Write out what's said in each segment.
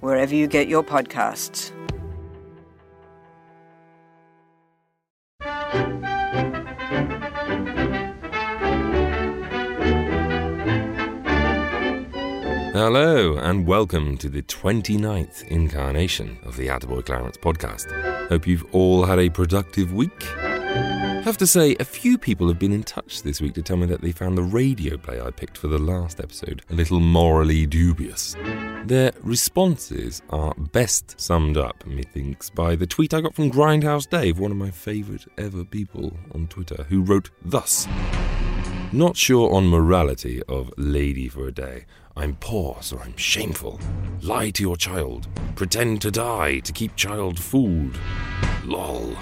wherever you get your podcasts. Hello, and welcome to the 29th incarnation of the Attaboy Clarence podcast. Hope you've all had a productive week. I have to say, a few people have been in touch this week to tell me that they found the radio play I picked for the last episode a little morally dubious. Their responses are best summed up, methinks, by the tweet I got from Grindhouse Dave, one of my favourite ever people on Twitter, who wrote thus Not sure on morality of Lady for a Day. I'm poor, so I'm shameful. Lie to your child. Pretend to die to keep child food. Lol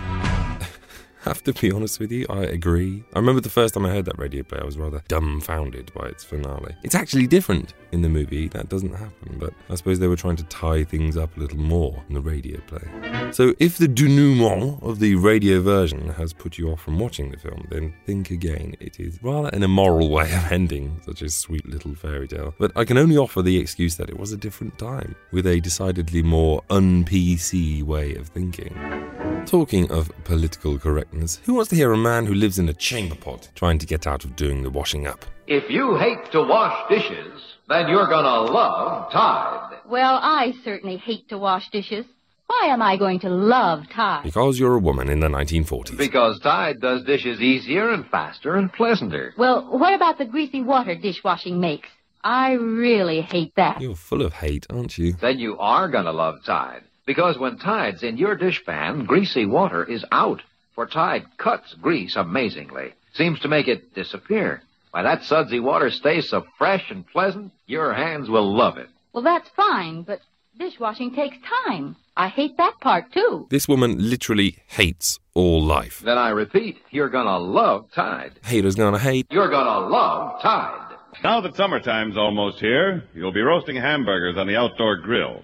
have to be honest with you, I agree. I remember the first time I heard that radio play, I was rather dumbfounded by its finale. It's actually different in the movie, that doesn't happen, but I suppose they were trying to tie things up a little more in the radio play. So if the denouement of the radio version has put you off from watching the film, then think again. It is rather an immoral way of ending such a sweet little fairy tale. But I can only offer the excuse that it was a different time, with a decidedly more un-PC way of thinking. Talking of political correctness, who wants to hear a man who lives in a chamber pot trying to get out of doing the washing up? If you hate to wash dishes, then you're gonna love Tide. Well, I certainly hate to wash dishes. Why am I going to love Tide? Because you're a woman in the 1940s. Because Tide does dishes easier and faster and pleasanter. Well, what about the greasy water dishwashing makes? I really hate that. You're full of hate, aren't you? Then you are gonna love Tide. Because when Tide's in your dishpan, greasy water is out. For Tide cuts grease amazingly. Seems to make it disappear. Why, that sudsy water stays so fresh and pleasant, your hands will love it. Well, that's fine, but dishwashing takes time. I hate that part, too. This woman literally hates all life. Then I repeat, you're gonna love Tide. Haters gonna hate. You're gonna love Tide. Now that summertime's almost here, you'll be roasting hamburgers on the outdoor grill.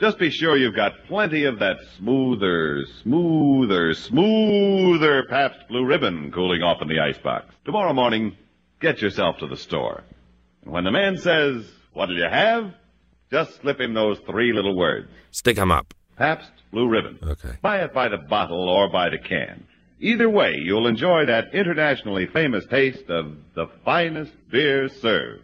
Just be sure you've got plenty of that smoother, smoother, smoother Pabst Blue Ribbon cooling off in the icebox. Tomorrow morning, get yourself to the store. And when the man says, what'll you have? Just slip him those three little words. Stick 'em up. Pabst Blue Ribbon. Okay. Buy it by the bottle or by the can. Either way, you'll enjoy that internationally famous taste of the finest beer served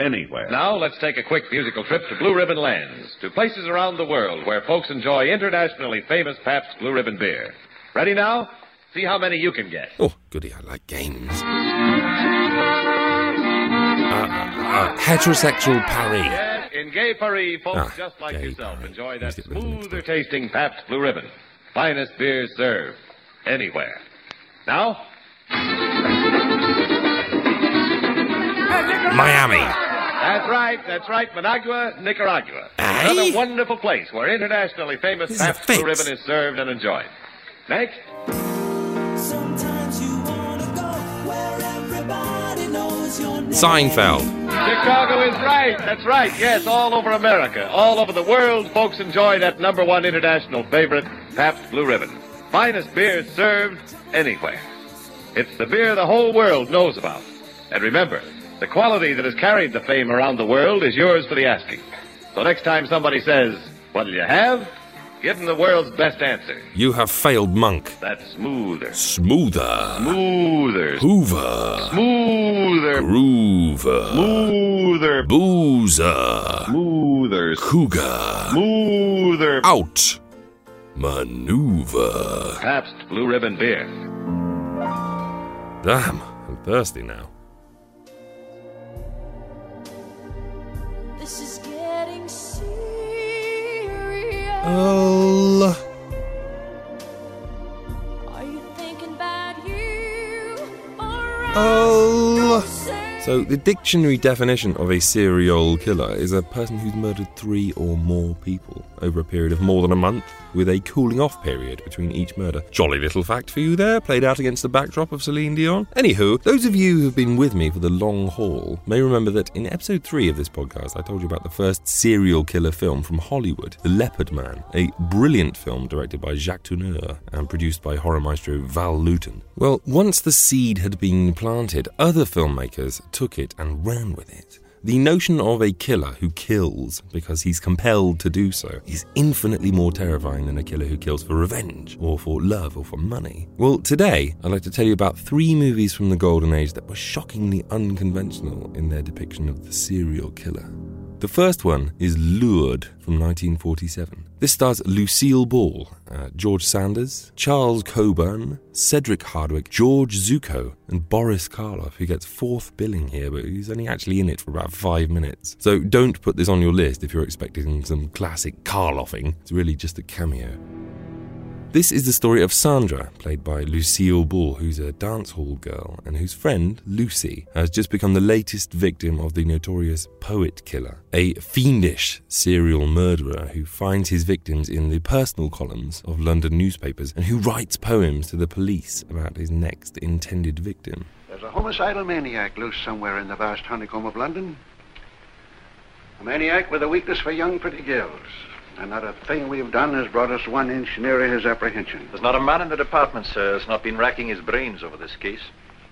anywhere. Now let's take a quick musical trip to Blue Ribbon Lands, to places around the world where folks enjoy internationally famous Pabst Blue Ribbon beer. Ready now? See how many you can get. Oh, goody, I like games. Uh, uh, heterosexual Paris. Yes, in Gay Paris, folks Ah, just like yourself Paris. enjoy that Used it with them smoother tasting Pabst Blue Ribbon. Finest beer served anywhere. Now, Miami. That's right, that's right, Managua, Nicaragua. Aye? Another wonderful place where internationally famous This Pabst Blue. Ribbon is served and enjoyed. Next, Sometimes you wanna go where everybody knows your name. Seinfeld. Chicago is right, that's right, yes, all over America, all over the world, folks enjoy that number one international favorite, Pabst Blue Ribbon. Finest beer served anywhere. It's the beer the whole world knows about. And remember, the quality that has carried the fame around the world is yours for the asking. So next time somebody says, what'll you have? Give them the world's best answer. You have failed, monk. That's smoother, Smoother. smoother, Hoover. smoother, Groover. Smoother, Boozer. smoother, Cougar. smoother. Out. Maneuver. Pabst Blue Ribbon beer. Damn, I'm thirsty now. Oh. Are you thinking about you? Or Oh. So, the dictionary definition of a serial killer is a person who's murdered three or more people over a period of more than a month, with a cooling off period between each murder. Jolly little fact for you there, played out against the backdrop of Celine Dion. Anywho, those of you who've been with me for the long haul may remember that in episode 3 of this podcast, I told you about the first serial killer film from Hollywood, The Leopard Man, a brilliant film directed by Jacques Tourneur and produced by horror maestro Val Lewton. Well, once the seed had been planted, other filmmakers took it and ran with it. The notion of a killer who kills because he's compelled to do so is infinitely more terrifying than a killer who kills for revenge or for love or for money. Well, today I'd like to tell you about three movies from the Golden Age that were shockingly unconventional in their depiction of the serial killer. The first one is Lured from 1947. This stars Lucille Ball, uh, George Sanders, Charles Coburn, Cedric Hardwicke, George Zucco, and Boris Karloff, who gets fourth billing here, but he's only actually in it for about five minutes. So don't put this on your list if you're expecting some classic Karloffing. It's really just a cameo. This is the story of Sandra, played by Lucille Ball, who's a dance hall girl, and whose friend, Lucy, has just become the latest victim of the notorious poet killer, a fiendish serial murderer who finds his victims in the personal columns of London newspapers and who writes poems to the police about his next intended victim. There's a homicidal maniac loose somewhere in the vast honeycomb of London. A maniac with a weakness for young, pretty girls. And not a thing we've done has brought us one inch nearer his apprehension. There's not a man in the department, sir, has not been racking his brains over this case.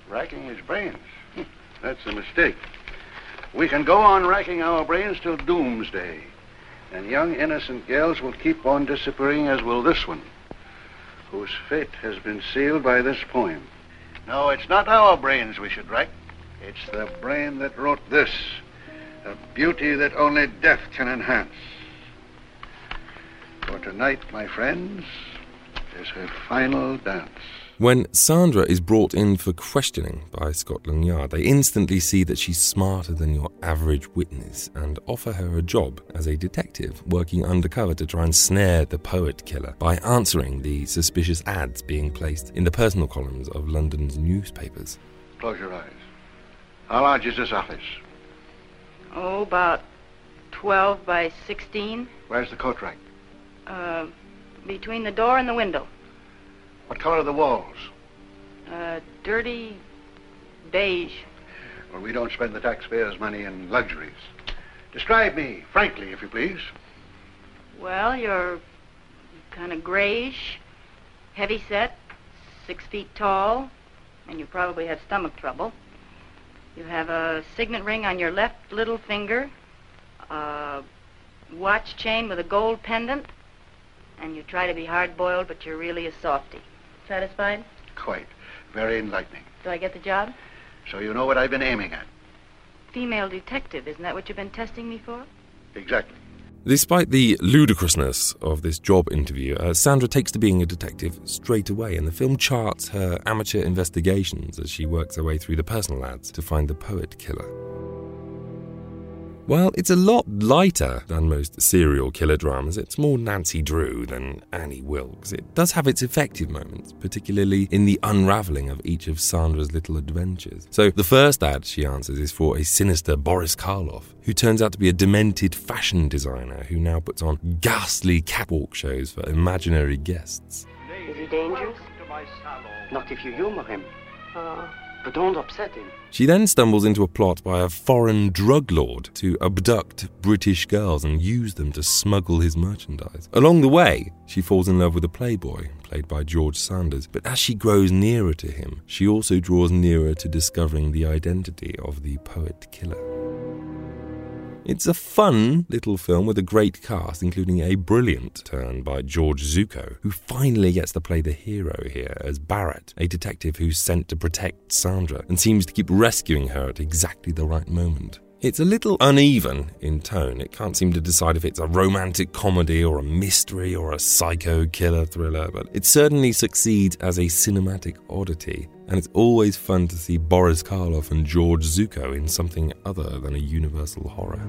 Racking his brains. Hmm, That's a mistake. We can go on racking our brains till doomsday. And young, innocent girls will keep on disappearing, as will this one, whose fate has been sealed by this poem. No, it's not our brains we should rack. It's the brain that wrote this, a beauty that only death can enhance. For tonight, my friends, is her final dance. When Sandra is brought in for questioning by Scotland Yard, they instantly see that she's smarter than your average witness and offer her a job as a detective working undercover to try and snare the poet killer by answering the suspicious ads being placed in the personal columns of London's newspapers. Close your eyes. How large is this office? Oh, about 12 by 16. Where's the coat rack? Uh, between the door and the window. What color are the walls? Uh, dirty beige. Well, we don't spend the taxpayers' money in luxuries. Describe me, frankly, if you please. Well, you're kind of grayish, heavy set, six feet tall, and you probably have stomach trouble. You have a signet ring on your left little finger, a watch chain with a gold pendant, and you try to be hard boiled, but you're really a softy. Satisfied? Quite. Very enlightening. Do I get the job? So you know what I've been aiming at. Female detective, isn't that what you've been testing me for? Exactly. Despite the ludicrousness of this job interview, uh, Sandra takes to being a detective straight away, and the film charts her amateur investigations as she works her way through the personal ads to find the poet killer. Well, it's a lot lighter than most serial killer dramas. It's more Nancy Drew than Annie Wilkes. It does have its effective moments, particularly in the unravelling of each of Sandra's little adventures. So, the first ad she answers is for a sinister Boris Karloff, who turns out to be a demented fashion designer who now puts on ghastly catwalk shows for imaginary guests. Is he dangerous? Not if you humor him. Uh, but don't upset him. She then stumbles into a plot by a foreign drug lord to abduct British girls and use them to smuggle his merchandise. Along the way, she falls in love with a playboy, played by George Sanders, but as she grows nearer to him, she also draws nearer to discovering the identity of the poet killer. It's a fun little film with a great cast, including a brilliant turn by George Zucco, who finally gets to play the hero here as Barrett, a detective who's sent to protect Sandra and seems to keep rescuing her at exactly the right moment. It's a little uneven in tone. It can't seem to decide if it's a romantic comedy or a mystery or a psycho killer thriller, but it certainly succeeds as a cinematic oddity. And it's always fun to see Boris Karloff and George Zucco in something other than a universal horror.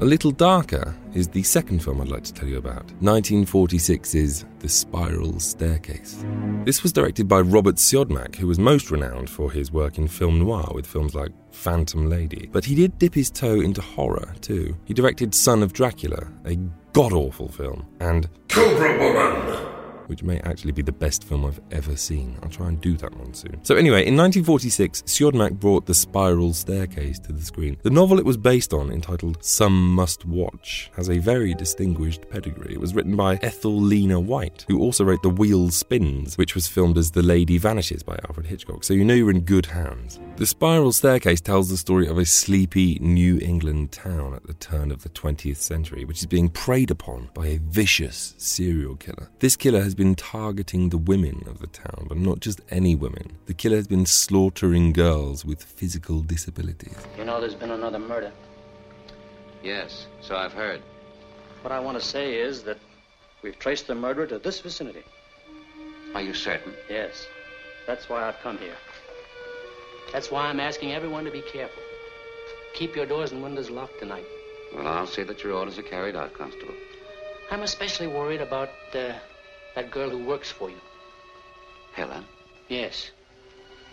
A little darker is the second film I'd like to tell you about 1946's The Spiral Staircase. This was directed by Robert Siodmak, who was most renowned for his work in film noir with films like Phantom Lady. But he did dip his toe into horror too. He directed Son of Dracula, a god awful film, and Cobra Woman which may actually be the best film I've ever seen. I'll try and do that one soon. So, anyway, in 1946, Siodmak brought The Spiral Staircase to the screen. The novel it was based on, entitled Some Must Watch, has a very distinguished pedigree. It was written by Ethel Lina White, who also wrote The Wheel Spins, which was filmed as The Lady Vanishes by Alfred Hitchcock, so you know you're in good hands. The Spiral Staircase tells the story of a sleepy New England town at the turn of the 20th century, which is being preyed upon by a vicious serial killer. This killer has been targeting the women of the town, but not just any women. The killer has been slaughtering girls with physical disabilities. You know, there's been another murder. Yes, so I've heard. What I want to say is that we've traced the murderer to this vicinity. Are you certain? Yes. That's why I've come here. That's why I'm asking everyone to be careful. Keep your doors and windows locked tonight. Well, I'll see that your orders are carried out, Constable. I'm especially worried about uh, that girl who works for you. Helen? Yes.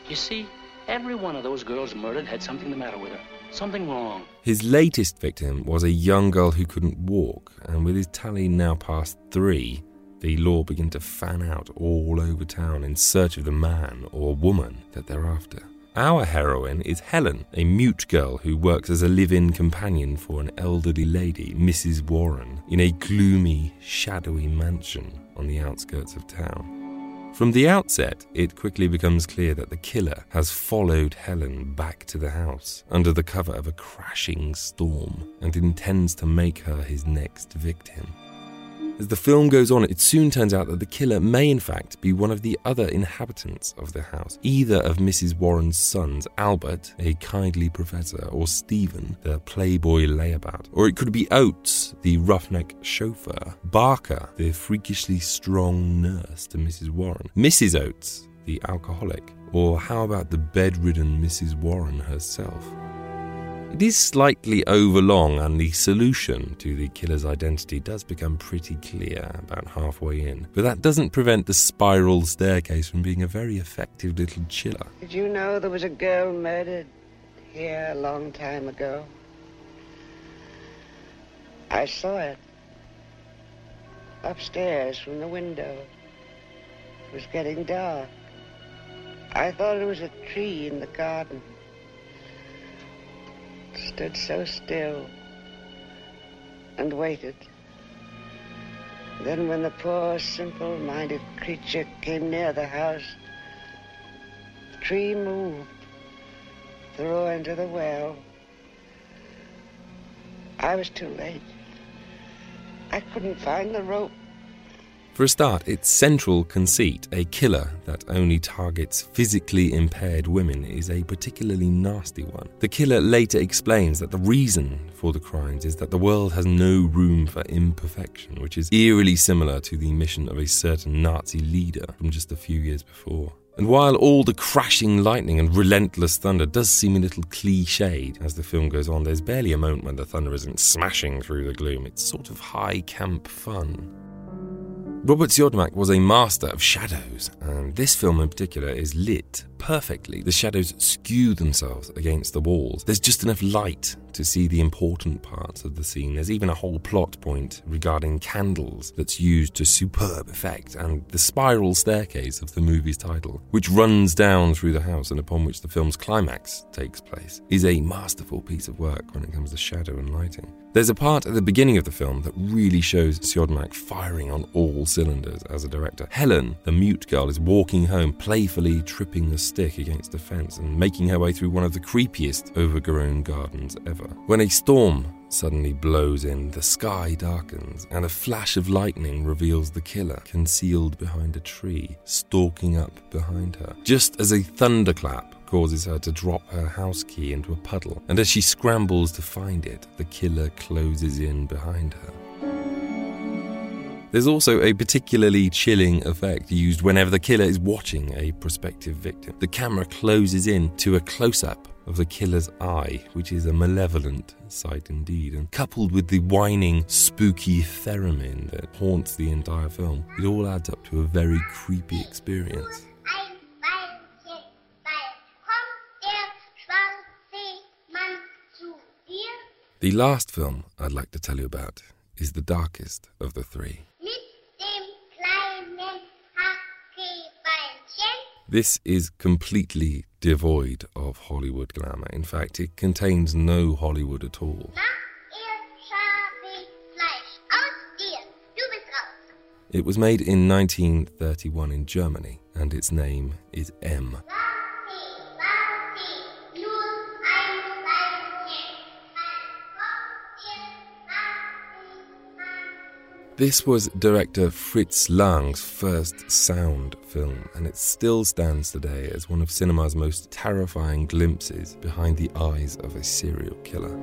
You see, every one of those girls murdered had something the matter with her. Something wrong. His latest victim was a young girl who couldn't walk, and with his tally now past three, the law began to fan out all over town in search of the man or woman that they're after. Our heroine is Helen, a mute girl who works as a live in companion for an elderly lady, Mrs. Warren, in a gloomy, shadowy mansion on the outskirts of town. From the outset, it quickly becomes clear that the killer has followed Helen back to the house under the cover of a crashing storm and intends to make her his next victim. As the film goes on, it soon turns out that the killer may, in fact, be one of the other inhabitants of the house, either of Mrs. Warren's sons, Albert, a kindly professor, or Stephen, the playboy layabout. Or it could be Oates, the roughneck chauffeur, Barker, the freakishly strong nurse to Mrs. Warren, Mrs. Oates, the alcoholic, or how about the bedridden Mrs. Warren herself? It is slightly overlong, and the solution to the killer's identity does become pretty clear about halfway in. But that doesn't prevent the spiral staircase from being a very effective little chiller. Did you know there was a girl murdered here a long time ago? I saw it upstairs from the window. It was getting dark. I thought it was a tree in the garden. Stood so still and waited. Then, when the poor, simple minded creature came near the house, the tree moved, threw into the well. I was too late. I couldn't find the rope. For a start, its central conceit, a killer that only targets physically impaired women, is a particularly nasty one. The killer later explains that the reason for the crimes is that the world has no room for imperfection, which is eerily similar to the mission of a certain Nazi leader from just a few years before. And while all the crashing lightning and relentless thunder does seem a little cliched as the film goes on, there's barely a moment when the thunder isn't smashing through the gloom. It's sort of high camp fun. Robert Siodmak was a master of shadows, and this film in particular is lit perfectly. The shadows skew themselves against the walls. There's just enough light to see the important parts of the scene. There's even a whole plot point regarding candles that's used to superb effect, and the spiral staircase of the movie's title, which runs down through the house and upon which the film's climax takes place, is a masterful piece of work when it comes to shadow and lighting. There's a part at the beginning of the film that really shows Siodmak firing on all cylinders as a director. Helen, the mute girl, is walking home, playfully tripping a stick against a fence and making her way through one of the creepiest overgrown gardens ever. When a storm suddenly blows in, the sky darkens, and a flash of lightning reveals the killer concealed behind a tree, stalking up behind her. Just as a thunderclap causes her to drop her house key into a puddle, and as she scrambles to find it, the killer closes in behind her. There's also a particularly chilling effect used whenever the killer is watching a prospective victim. The camera closes in to a close up of the killer's eye, which is a malevolent sight indeed, and coupled with the whining, spooky theremin that haunts the entire film, it all adds up to a very creepy experience. The last film I'd like to tell you about is the darkest of the three. This is completely devoid of Hollywood glamour. In fact, it contains no Hollywood at all. It was made in 1931 in Germany, and its name is M. This was director Fritz Lang's first sound film, and it still stands today as one of cinema's most terrifying glimpses behind the eyes of a serial killer.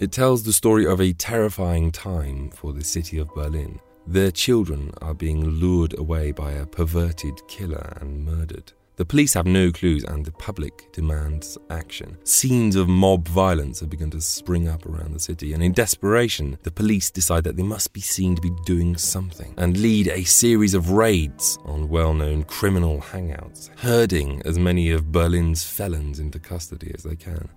It tells the story of a terrifying time for the city of Berlin. Their children are being lured away by a perverted killer and murdered. The police have no clues and the public demands action. Scenes of mob violence have begun to spring up around the city, and in desperation, the police decide that they must be seen to be doing something and lead a series of raids on well known criminal hangouts, herding as many of Berlin's felons into custody as they can.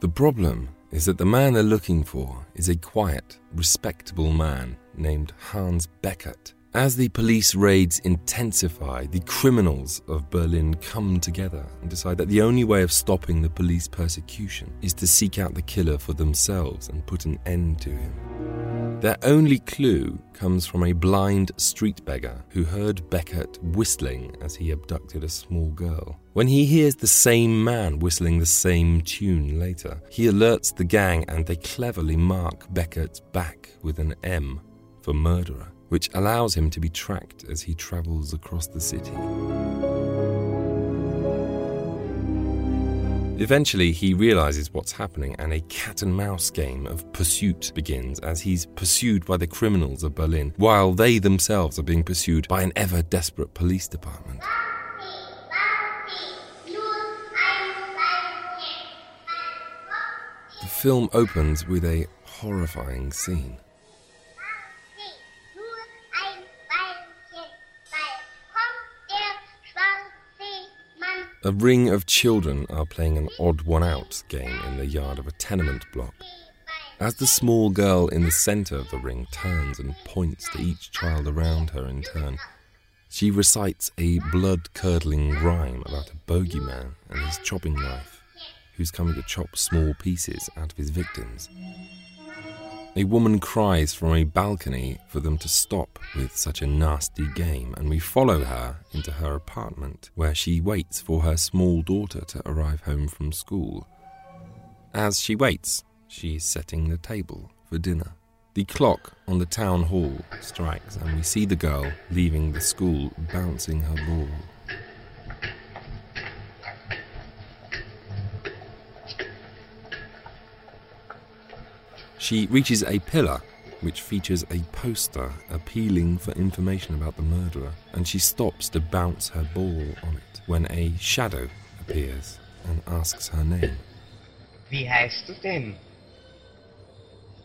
The problem is that the man they're looking for is a quiet, respectable man named Hans Beckert. As the police raids intensify, the criminals of Berlin come together and decide that the only way of stopping the police persecution is to seek out the killer for themselves and put an end to him. Their only clue comes from a blind street beggar who heard Beckert whistling as he abducted a small girl. When he hears the same man whistling the same tune later, he alerts the gang and they cleverly mark Beckert's back with an M for murderer which allows him to be tracked as he travels across the city. Eventually, he realizes what's happening, and a cat and mouse game of pursuit begins as he's pursued by the criminals of Berlin, while they themselves are being pursued by an ever desperate police department. The film opens with a horrifying scene. A ring of children are playing an odd one out game in the yard of a tenement block. As the small girl in the centre of the ring turns and points to each child around her in turn, she recites a blood curdling rhyme about a bogeyman and his chopping knife, who's coming to chop small pieces out of his victims. A woman cries from a balcony for them to stop with such a nasty game, and we follow her into her apartment, where she waits for her small daughter to arrive home from school. As she waits, she is setting the table for dinner. The clock on the town hall strikes, and we see the girl leaving the school bouncing her ball. She reaches a pillar which features a poster appealing for information about the murderer, and she stops to bounce her ball on it when a shadow appears and asks her name. Wie heißt du denn?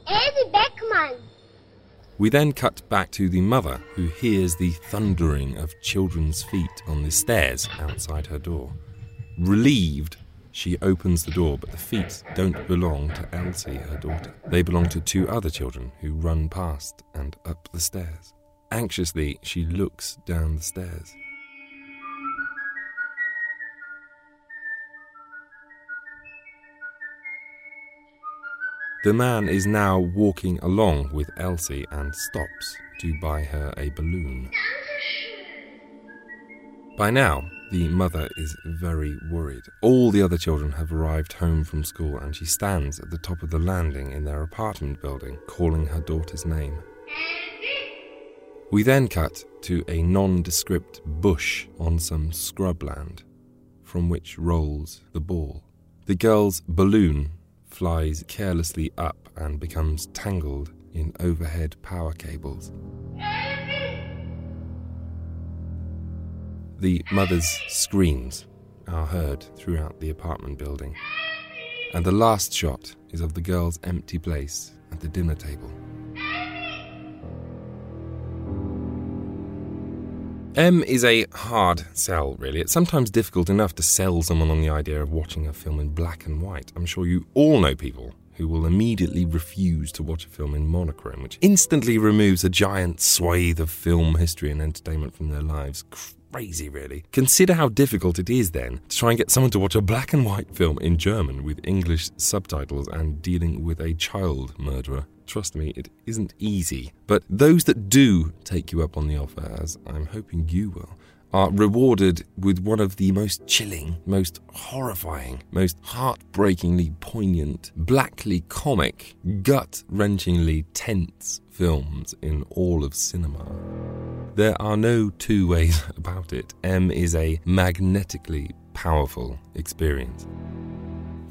Elsie Beckmann. We then cut back to the mother who hears the thundering of children's feet on the stairs outside her door. Relieved, she opens the door, but the feet don't belong to Elsie, her daughter. They belong to two other children who run past and up the stairs. Anxiously, she looks down the stairs. The man is now walking along with Elsie and stops to buy her a balloon. By now, the mother is very worried. All the other children have arrived home from school, and she stands at the top of the landing in their apartment building, calling her daughter's name. We then cut to a nondescript bush on some scrubland, from which rolls the ball. The girl's balloon flies carelessly up and becomes tangled in overhead power cables. The mother's screams are heard throughout the apartment building. And the last shot is of the girl's empty place at the dinner table. M is a hard sell, really. It's sometimes difficult enough to sell someone on the idea of watching a film in black and white. I'm sure you all know people who will immediately refuse to watch a film in monochrome, which instantly removes a giant swathe of film history and entertainment from their lives. Crazy, really. Consider how difficult it is then to try and get someone to watch a black and white film in German with English subtitles and dealing with a child murderer. Trust me, it isn't easy. But those that do take you up on the offer, as I'm hoping you will, are rewarded with one of the most chilling, most horrifying, most heartbreakingly poignant, blackly comic, gut wrenchingly tense films in all of cinema. There are no two ways about it. M is a magnetically powerful experience.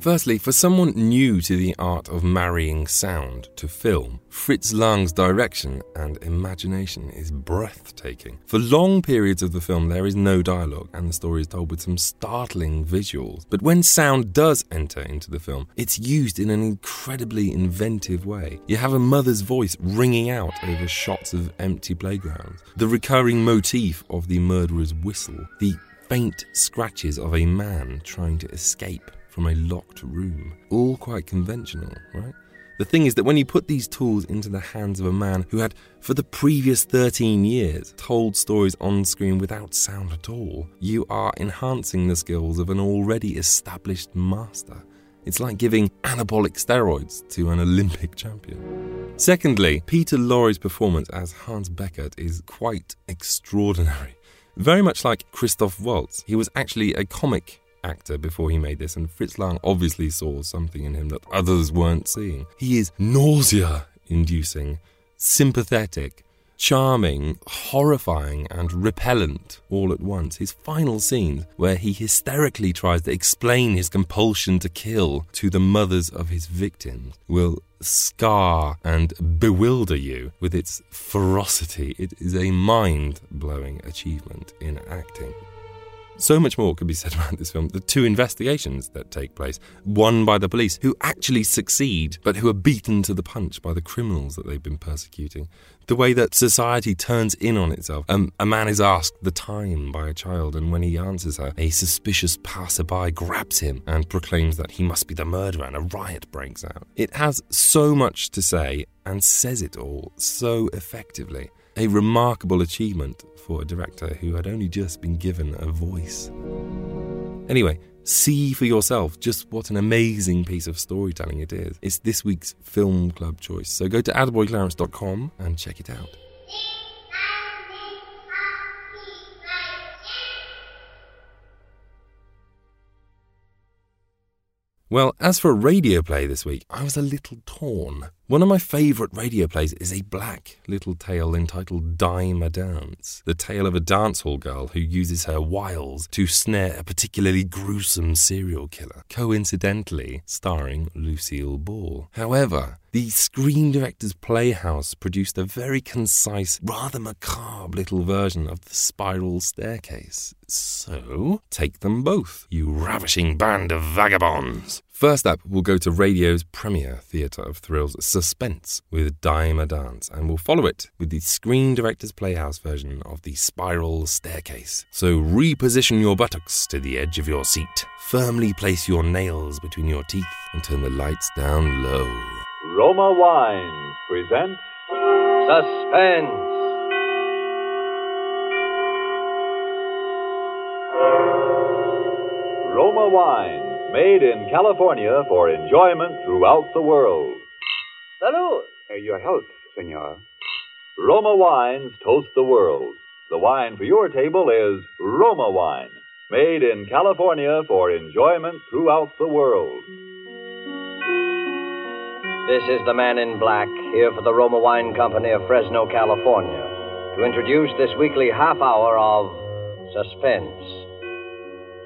Firstly, for someone new to the art of marrying sound to film, Fritz Lang's direction and imagination is breathtaking. For long periods of the film, there is no dialogue, and the story is told with some startling visuals. But when sound does enter into the film, it's used in an incredibly inventive way. You have a mother's voice ringing out over shots of empty playgrounds, the recurring motif of the murderer's whistle, the faint scratches of a man trying to escape from a locked room. All quite conventional, right? The thing is that when you put these tools into the hands of a man who had, for the previous 13 years, told stories on screen without sound at all, you are enhancing the skills of an already established master. It's like giving anabolic steroids to an Olympic champion. Secondly, Peter Lorre's performance as Hans Beckert is quite extraordinary. Very much like Christoph Waltz, he was actually a comic actor before he made this, and Fritz Lang obviously saw something in him that others weren't seeing. He is nausea inducing, sympathetic, charming, horrifying, and repellent all at once. His final scene, where he hysterically tries to explain his compulsion to kill to the mothers of his victims, will scar and bewilder you with its ferocity. It is a mind blowing achievement in acting. So much more could be said about this film. The two investigations that take place, one by the police, who actually succeed, but who are beaten to the punch by the criminals that they've been persecuting. The way that society turns in on itself. Um, a man is asked the time by a child, and when he answers her, a suspicious passerby grabs him and proclaims that he must be the murderer, and a riot breaks out. It has so much to say and says it all so effectively a remarkable achievement for a director who had only just been given a voice. Anyway, see for yourself just what an amazing piece of storytelling it is. It's this week's Film Club choice, so go to attaboyclarence.com and check it out. Well, as for radio play this week, I was a little torn. One of my favourite radio plays is a black little tale entitled Dime a Dance, the tale of a dancehall girl who uses her wiles to snare a particularly gruesome serial killer, coincidentally starring Lucille Ball. However, the Screen Directors Playhouse produced a very concise, rather macabre little version of the spiral staircase. So, take them both, you ravishing band of vagabonds. First up, we'll go to radio's premier theatre of thrills, Suspense, with Dime a Dance, and we'll follow it with the Screen Directors Playhouse version of the Spiral Staircase. So reposition your buttocks to the edge of your seat, firmly place your nails between your teeth, and turn the lights down low. Roma Wines present Suspense. Roma Wines, made in California for enjoyment throughout the world. Salud. Uh, your health, senor. Roma Wines toast the world. The wine for your table is Roma Wine, made in California for enjoyment throughout the world. This is the man in black, here for the Roma Wine Company of Fresno, California, to introduce this weekly half hour of Suspense.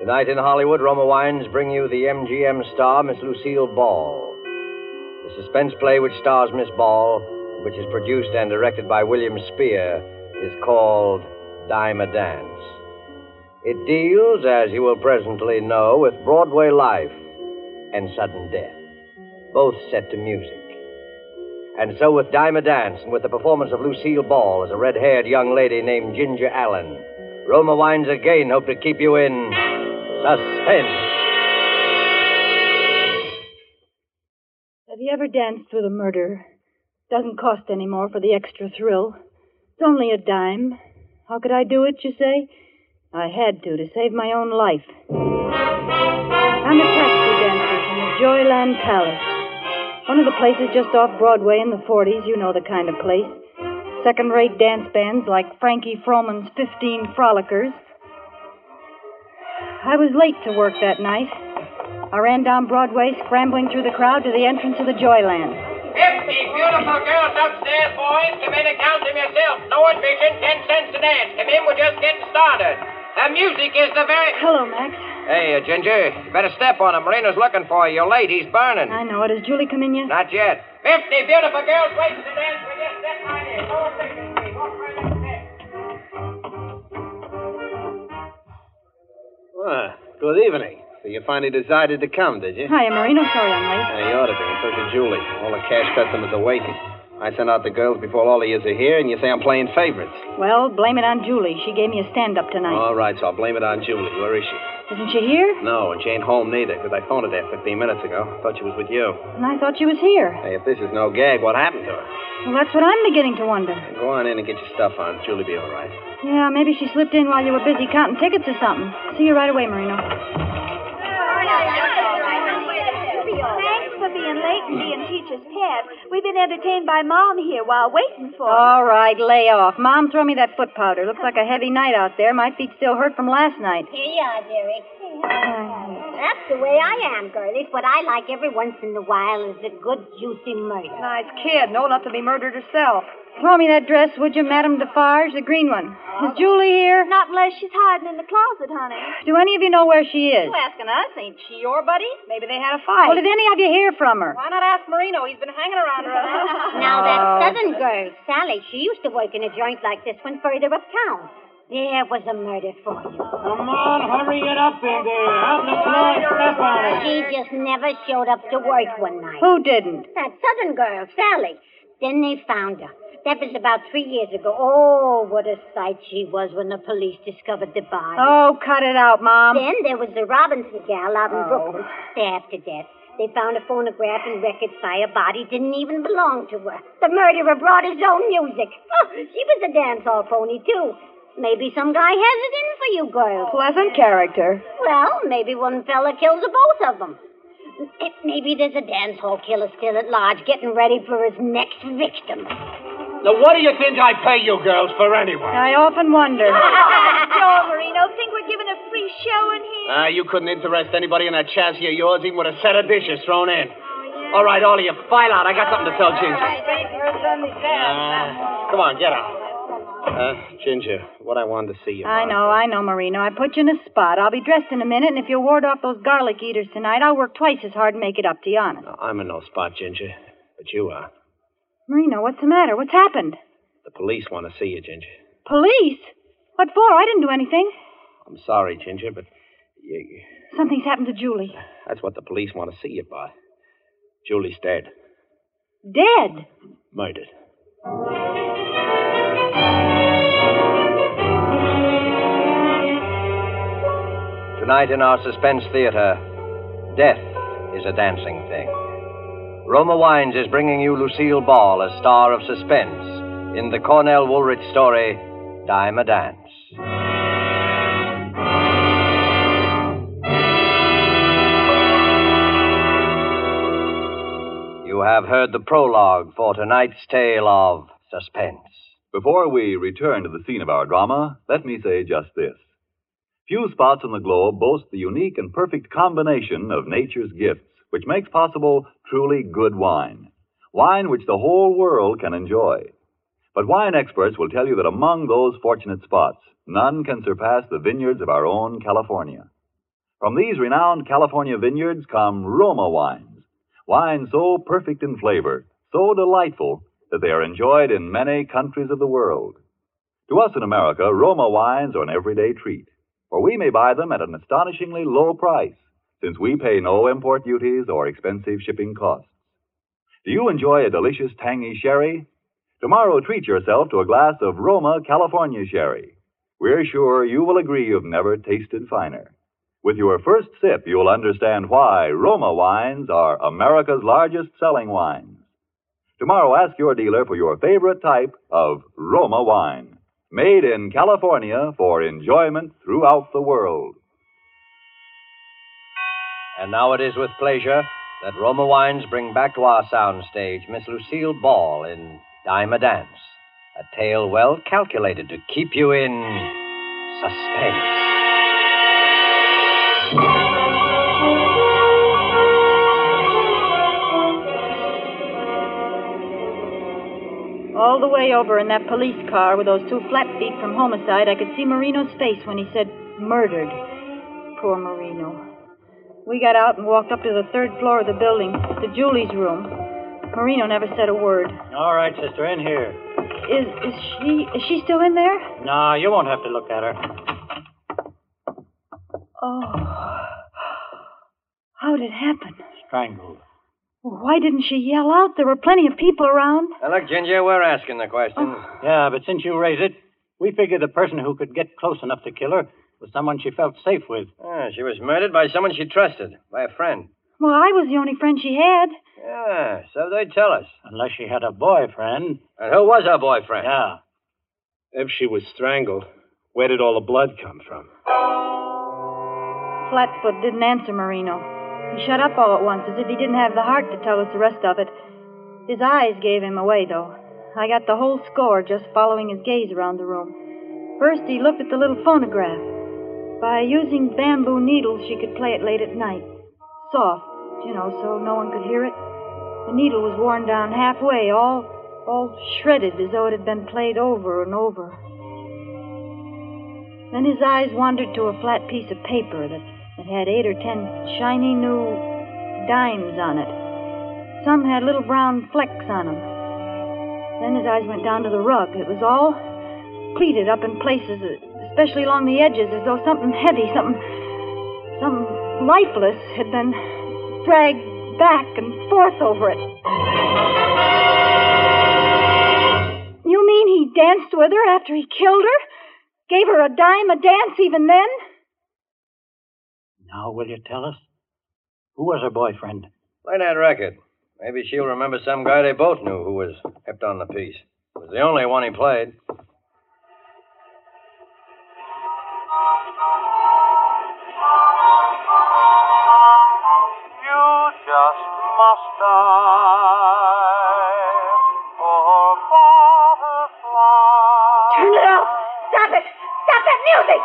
Tonight in Hollywood, Roma Wines bring you the MGM star, Miss Lucille Ball. The suspense play which stars Miss Ball, which is produced and directed by William Spier, is called Dime a Dance. It deals, as you will presently know, with Broadway life and sudden death, both set to music. And so with Dime a Dance and with the performance of Lucille Ball as a red haired young lady named Ginger Allen, Roma Wines again hope to keep you in suspense. Have you ever danced with a murderer? Doesn't cost any more for the extra thrill. It's only a dime. How could I do it, you say? I had to, to save my own life. I'm a taxi dancer from the Joyland Palace. One of the places just off Broadway in the 40s, you know the kind of place. Second rate dance bands like Frankie Froman's 15 Frolickers. I was late to work that night. I ran down Broadway, scrambling through the crowd to the entrance of the Joyland. Fifty beautiful girls upstairs, boys. Come in and count them yourself. No admission, ten cents a dance. Come in, we're just getting started. The music is the very. Hello, Max. Hey, uh, Ginger, you better step on him. Marino's looking for you. You're late. He's burning. I know it. Has Julie come in yet? Not yet. Fifty beautiful girls waiting to dance with you. Step right in. No admission, please. Walk right in Well, good evening. So you finally decided to come, did you? Hi, Marino. Sorry I'm late. Yeah, you ought to be. So should Julie. All the cash customers are waiting. I sent out the girls before all of you are here, and you say I'm playing favorites. Well, blame it on Julie. She gave me a stand up tonight. All right, so I'll blame it on Julie. Where is she? Isn't she here? No, and she ain't home neither, because I phoned her there 15 minutes ago. I Thought she was with you. And I thought she was here. Hey, if this is no gag, what happened to her? Well, that's what I'm beginning to wonder. Go on in and get your stuff on. Julie'll be all right. Yeah, maybe she slipped in while you were busy counting tickets or something. See you right away, Marino. Thanks for being late and being teacher's pet. We've been entertained by Mom here while waiting for All right, lay off. Mom, throw me that foot powder. Looks like a heavy night out there. My feet still hurt from last night. Here you are, dearie. That's the way I am, girlies. What I like every once in a while is a good, juicy murder. Nice kid, old enough to be murdered herself. Throw me that dress, would you, Madame Defarge, the green one. Is Julie here? Not unless she's hiding in the closet, honey. Do any of you know where she is? You asking us? Ain't she your buddy? Maybe they had a fight. Well, did any of you hear from her? Why not ask Marino? He's been hanging around her. Now, that Oh. southern girl, Sally, she used to work in a joint like this one further uptown. There was a murder for you. Come on, hurry it up in there. Out the floor and step on it. She just never showed up to work one night. Who didn't? That southern girl, Sally. Then they found her. That was about three years ago. Oh, what a sight she was when the police discovered the body. Oh, cut it out, Mom. Then there was the Robinson gal out in Oh. Brooklyn, stabbed to death. They found a phonograph and records by a body didn't even belong to her. The murderer brought his own music. Oh, she was a dance hall pony, too. Maybe some guy has it in for you girls. Pleasant character. Well, maybe one fella kills the both of them. Maybe there's a dance hall killer still at large getting ready for his next victim. Now, what do you think I pay you girls for anyway? I often wonder. Joe Marino, think we're giving a free show in here? Ah, you couldn't interest anybody in that chassis of yours, even with a set of dishes thrown in. All right, all of you, file out. I got something to tell Ginger. Uh, come on, get out. Uh, Ginger, what I wanted to see you. I know, I know, Marino. I put you in a spot. I'll be dressed in a minute, and if you'll ward off those garlic eaters tonight, I'll work twice as hard and make it up to you, honest. I'm in no spot, Ginger, but you are. Marino, what's the matter? What's happened? The police want to see you, Ginger. Police? What for? I didn't do anything. I'm sorry, Ginger, but you, Something's happened to Julie. that's what the police want to see you by. Julie's dead. Dead? Murdered. Tonight in our suspense theater, death is a dancing thing. Roma Wines is bringing you Lucille Ball, a star of suspense, in the Cornell Woolrich story, Dime a Dance. You have heard the prologue for tonight's tale of suspense. Before we return to the scene of our drama, let me say just this. Few spots on the globe boast the unique and perfect combination of nature's gifts which makes possible truly good wine. Wine which the whole world can enjoy. But wine experts will tell you that among those fortunate spots, none can surpass the vineyards of our own California. From these renowned California vineyards come Roma wines, wines so perfect in flavor, so delightful, that they are enjoyed in many countries of the world. To us in America, Roma wines are an everyday treat. for we may buy them at an astonishingly low price, since we pay no import duties or expensive shipping costs. Do you enjoy a delicious tangy sherry? Tomorrow, treat yourself to a glass of Roma California sherry. We're sure you will agree you've never tasted finer. With your first sip, you'll understand why Roma wines are America's largest selling wines. Tomorrow, ask your dealer for your favorite type of Roma wine, made in California for enjoyment throughout the world. And now it is with pleasure that Roma Wines bring back to our soundstage Miss Lucille Ball in Dime a Dance, a tale well calculated to keep you in suspense. All the way over in that police car with those two flat feet from homicide, I could see Marino's face when he said murdered. Poor Marino. We got out and walked up to the third floor of the building, to Julie's room. Marino never said a word. All right, sister, in here. Is is she is she still in there? No, you won't have to look at her. Oh. How did it happen? Strangled. Why didn't she yell out? There were plenty of people around. Now, look, Ginger, we're asking the questions. Oh. Yeah, but since you raise it, we figured the person who could get close enough to kill her was someone she felt safe with. Ah, she was murdered by someone she trusted, by a friend. Well, I was the only friend she had. Yeah, so they tell us. Unless she had a boyfriend. And who was her boyfriend? Yeah. If she was strangled, where did all the blood come from? Flatfoot didn't answer Marino. He shut up all at once, as if he didn't have the heart to tell us the rest of it. His eyes gave him away, though. I got the whole score just following his gaze around the room. First, he looked at the little phonograph. By using bamboo needles, she could play it late at night. Soft, you know, so no one could hear it. The needle was worn down halfway, all all shredded as though it had been played over and over. Then his eyes wandered to a flat piece of paper that, that had eight or ten shiny new dimes on it. Some had little brown flecks on them. Then his eyes went down to the rug. It was all pleated up in places, especially along the edges, as though something heavy, something, something lifeless, had been dragged back and forth over it. You mean he danced with her after he killed her? Gave her a dime a dance even then? Now, will you tell us? Who was her boyfriend? Play that record. Maybe she'll remember some guy they both knew who was hipped on the piece. It was the only one he played. Must die for. Turn it off! Stop it! Stop that music!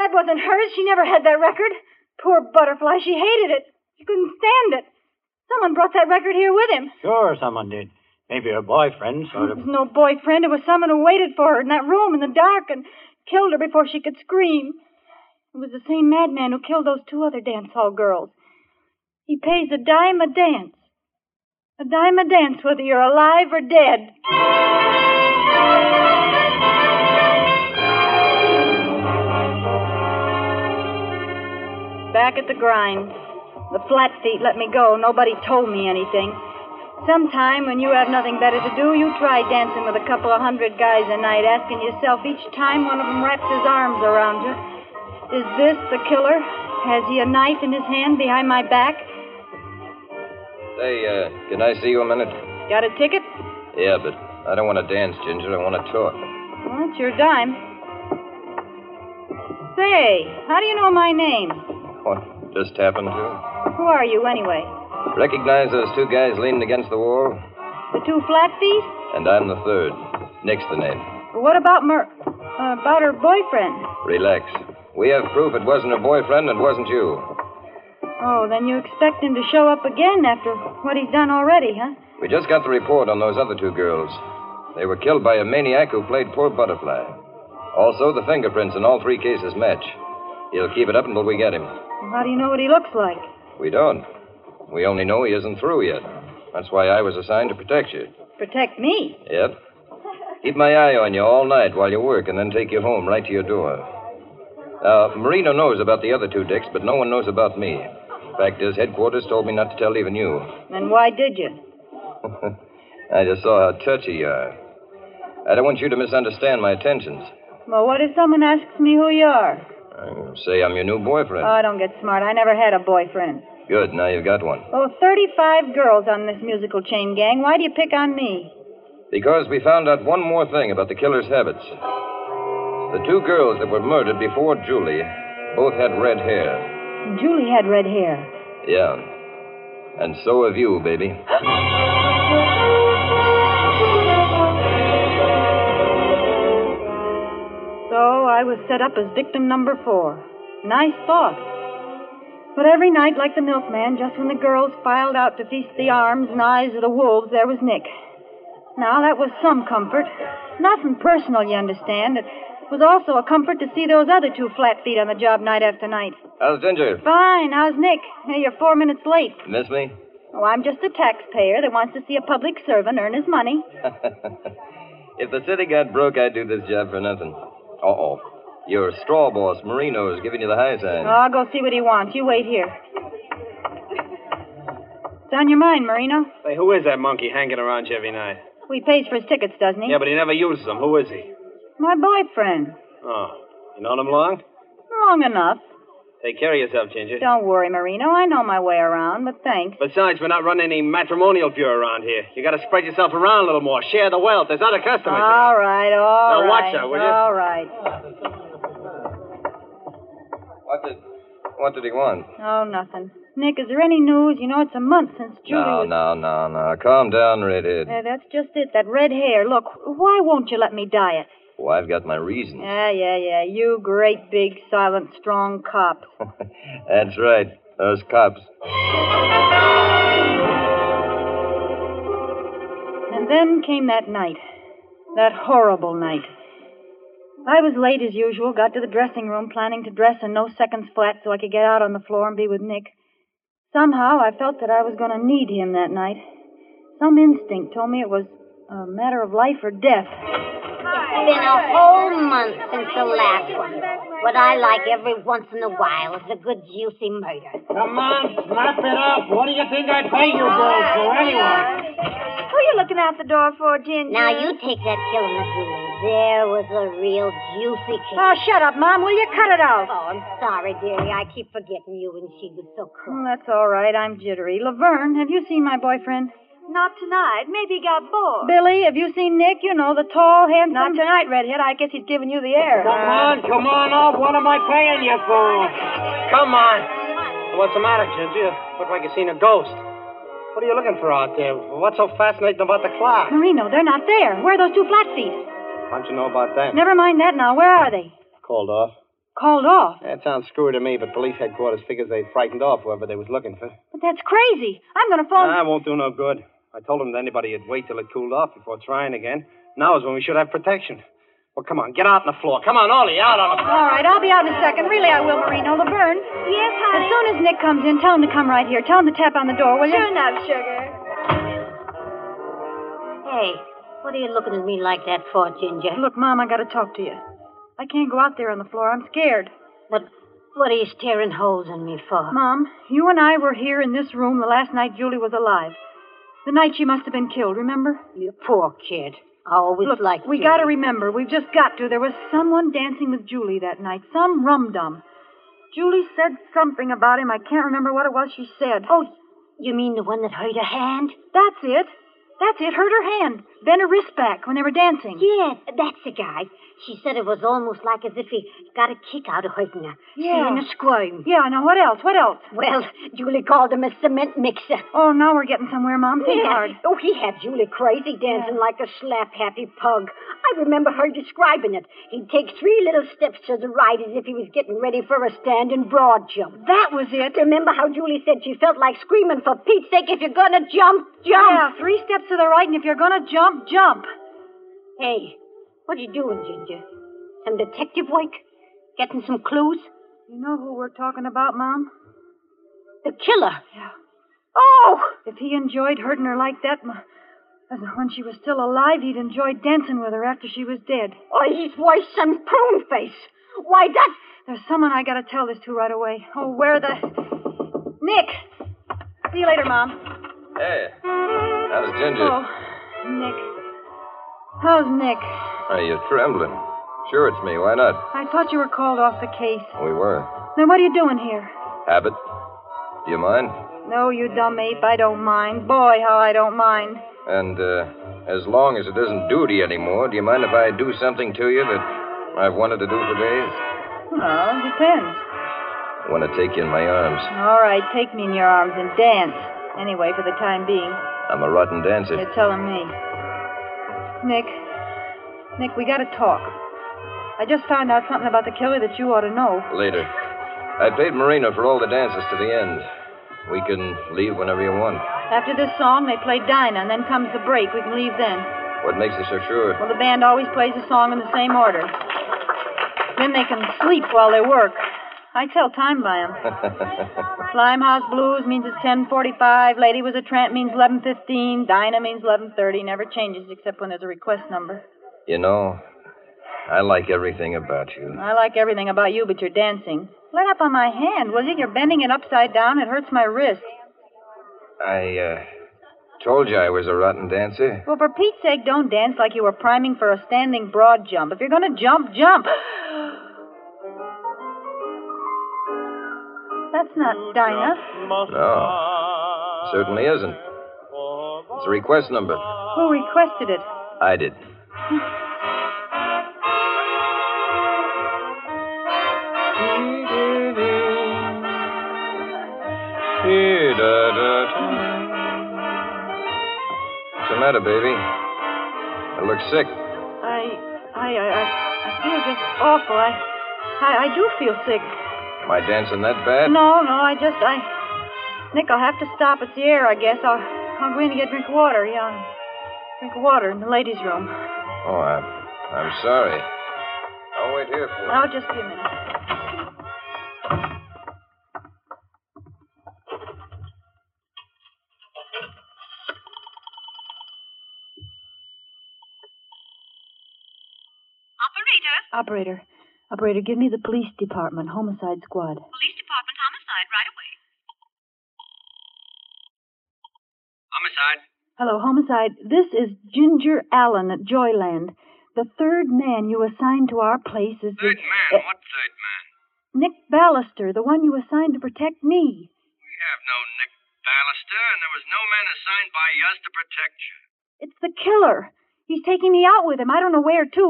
That wasn't hers. She never had that record. Poor butterfly. She hated it. She couldn't stand it. Someone brought that record here with him. Sure, someone did. Maybe her boyfriend sort It of. was no boyfriend. It was someone who waited for her in that room in the dark and killed her before she could scream. It was the same madman who killed those two other dance hall girls. He pays a dime a dance. A dime a dance whether you're alive or dead. Back at the grind. The flat feet let me go. Nobody told me anything. Sometime when you have nothing better to do, you try dancing with a couple of hundred guys a night, asking yourself each time one of them wraps his arms around you, is this the killer? Has he a knife in his hand behind my back? Say, uh, can I see you a minute? Got a ticket? Yeah, but I don't want to dance, Ginger. I want to talk. Well, it's your dime. Say, how do you know my name? What? Just happened to? Who are you, anyway? Recognize those two guys leaning against the wall? The two flat feet? And I'm the third. Nick's the name. What about Mer... Uh, about her boyfriend? Relax. We have proof it wasn't her boyfriend and wasn't you. Oh, then you expect him to show up again after what he's done already, huh? We just got the report on those other two girls. They were killed by a maniac who played poor butterfly. Also, the fingerprints in all three cases match. He'll keep it up until we get him. Well, how do you know what he looks like? We don't. We only know he isn't through yet. That's why I was assigned to protect you. Protect me. Yep. Keep my eye on you all night while you work and then take you home right to your door. Uh, Marino knows about the other two dicks, but no one knows about me. Fact is, headquarters told me not to tell even you. Then why did you? I just saw how touchy you are. I don't want you to misunderstand my intentions. Well, what if someone asks me who you are? Uh, say I'm your new boyfriend. Oh, don't get smart. I never had a boyfriend. Good, now you've got one. Oh, 35 girls on this musical chain gang. Why do you pick on me? Because we found out one more thing about the killer's habits. The two girls that were murdered before Julie both had red hair. Julie had red hair. Yeah. And so have you, baby. So I was set up as victim number four. Nice thought. But every night, like the milkman, just when the girls filed out to feast the arms and eyes of the wolves, there was Nick. Now, that was some comfort. Nothing personal, you understand. It was also a comfort to see those other two flat feet on the job night after night. How's Ginger? Fine. How's Nick? Hey, you're four minutes late. Miss me? Oh, I'm just a taxpayer that wants to see a public servant earn his money. if the city got broke, I'd do this job for nothing. Uh oh. Your straw boss, Marino's, giving you the high sign. Oh, I'll go see what he wants. You wait here. It's on your mind, Marino. Say, who is that monkey hanging around you every night? He pays for his tickets, doesn't he? Yeah, but he never uses them. Who is he? My boyfriend. Oh, you known him long? Long enough. Take care of yourself, Ginger. Don't worry, Marino. I know my way around, but thanks. Besides, we're not running any matrimonial bureau around here. You got to spread yourself around a little more. Share the wealth. There's other customers. All right, all Now, right. watch her, will you? All right. What did what did he want? Oh, nothing. Nick, is there any news? You know, it's a month since Julie no, was... no, no, no. Calm down, redhead. Uh, that's just it. That red hair. Look, why won't you let me dye it? Oh, I've got my reasons. Yeah, yeah, yeah. You great, big, silent, strong cop. That's right. Those cops. And then came that night. That horrible night. I was late as usual, got to the dressing room planning to dress in no seconds flat so I could get out on the floor and be with Nick. Somehow I felt that I was going to need him that night. Some instinct told me it was a matter of life or death. It's been a whole month since the last one. What I like every once in a while is a good juicy murder. Come on, snap it up. What do you think I pay you girls for anyway? Who are you looking out the door for, Ginger? Now you take that killing of Julie. There was a real juicy case. Oh, shut up, Mom. Will you cut it out? Oh, I'm sorry, dearie. I keep forgetting you and she was so Well, that's all right. I'm jittery. Laverne, have you seen my boyfriend? Not tonight. Maybe he got bored. Billy, have you seen Nick? You know, the tall, handsome. Not tonight, Redhead. I guess he's giving you the air. Come on, come on up. What am I paying you for? Come on. What's the matter, Ginger? You look like you've seen a ghost. What are you looking for out there? What's so fascinating about the clock? Marino, they're not there. Where are those two flat feet? How'd you know about that? Never mind that now. Where are they? Called off. Called off. That sounds screwy to me, but police headquarters figures they frightened off whoever they was looking for. But that's crazy. I'm going to phone. Ah, won't do no good. I told him that anybody would wait till it cooled off before trying again. Now is when we should have protection. Well, come on, get out on the floor. Come on, Ollie, out on the floor. All right, I'll be out in a second. Really, I will, Marino. Laverne. Yes, As honey. As soon as Nick comes in, tell him to come right here. Tell him to tap on the door, will you? Sure enough, sugar. Hey, what are you looking at me like that for, Ginger? Look, Mom, I got to talk to you. I can't go out there on the floor. I'm scared. But what are you staring holes in me for? Mom, you and I were here in this room the last night Julie was alive. The night she must have been killed, remember? You poor kid. I always Look, like we you. got to remember. We've just got to. There was someone dancing with Julie that night. Some rum dum. Julie said something about him. I can't remember what it was she said. Oh, you mean the one that hurt her hand? That's it. That's it. Hurt her hand. Bent her wrist back when they were dancing. Yeah, that's the guy. She said it was almost like as if he got a kick out of hurting her. Yeah. Seeing her squirm. Yeah, now what else? What else? Well, Julie called him a cement mixer. Oh, now we're getting somewhere, Mom. Think Yeah. hard. Oh, he had Julie crazy, dancing like a slap happy pug. I remember her describing it. He'd take three little steps to the right as if he was getting ready for a standing broad jump. That was it. Remember how Julie said she felt like screaming, for Pete's sake, if you're gonna jump, jump. Yeah, three steps to the right, and if you're gonna jump, jump. Hey, what are you doing, Ginger? Some detective work? Getting some clues? You know who we're talking about, Mom? The killer. Yeah. Oh! If he enjoyed hurting her like that m- as when she was still alive, he'd enjoy dancing with her after she was dead. Oh, he's worse than prune face. Why, that's. There's someone I gotta tell this to right away. Oh, where the. Nick! See you later, Mom. Hey, how's Ginger? Oh, Nick. How's Nick? Are you trembling? Sure, it's me. Why not? I thought you were called off the case. We were. Then what are you doing here? Habit. Do you mind? No, you dumb ape. I don't mind. Boy, how I don't mind. And uh, as long as it isn't duty anymore, do you mind if I do something to you that I've wanted to do for days? Well, it depends. I want to take you in my arms. All right, take me in your arms and dance. Anyway, for the time being. I'm a rotten dancer. You're telling me. Nick. Nick, we gotta talk. I just found out something about the killer that you ought to know. Later. I paid Marino for all the dances to the end. We can leave whenever you want. After this song, they play Dinah, and then comes the break. We can leave then. What makes you so sure? Well, the band always plays the song in the same order. Then they can sleep while they work. I tell time by 'em. Limehouse Blues means it's 10:45. Lady was a tramp means 11:15. Dinah means 11:30. Never changes except when there's a request number. you know, I like everything about you. I like everything about you, but you're dancing. Let up on my hand, will you? You're bending it upside down. It hurts my wrist. I, uh, told you I was a rotten dancer. Well, for Pete's sake, don't dance like you were priming for a standing broad jump. If you're going to jump, jump. That's not Dinah. No. Certainly isn't. It's a request number. Who requested it? I did. What's the matter, baby? I look sick. I, I, I, I I feel just awful. I, I, I do feel sick. Am I dancing that bad? No, no, I just, I, Nick, I'll have to stop at the air, I guess. I'll, I'll go in and get a drink of water. Yeah, drink of water in the ladies' room. Oh, I'm, I'm sorry. I'll wait here for you. I'll just be a minute. Operator. Operator, Operator, operator, give me the police department, homicide squad. police department homicide right away. Homicide. Hello, homicide. This is Ginger Allen at Joyland. The third man you assigned to our place is the, Third man? uh, what third man? Nick Ballister, the one you assigned to protect me. We have no Nick Ballister, and there was no man assigned by us to protect you. It's the killer. He's taking me out with him. I don't know where to.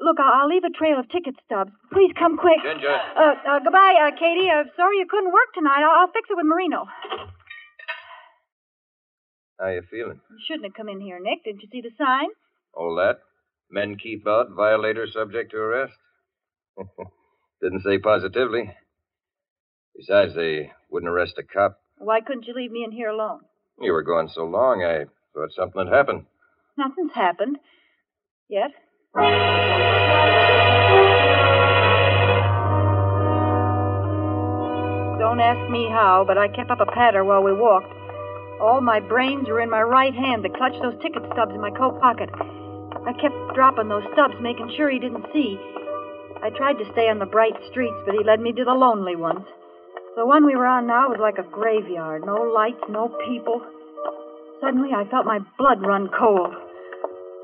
Look, I'll, I'll leave a trail of ticket stubs. Please come quick. Ginger. Uh, uh, goodbye, uh, Katie. Uh, sorry you couldn't work tonight. I'll, I'll fix it with Marino. How you feeling? You shouldn't have come in here, Nick. Didn't you see the sign? All that? Men keep out, violators subject to arrest? Didn't say positively. Besides, they wouldn't arrest a cop. Why couldn't you leave me in here alone? You were gone so long, I thought something had happened. Nothing's happened. Yet. Don't ask me how, but I kept up a patter while we walked. All my brains were in my right hand to clutch those ticket stubs in my coat pocket. I kept dropping those stubs, making sure he didn't see. I tried to stay on the bright streets, but he led me to the lonely ones. The one we were on now was like a graveyard. No lights, no people. Suddenly, I felt my blood run cold.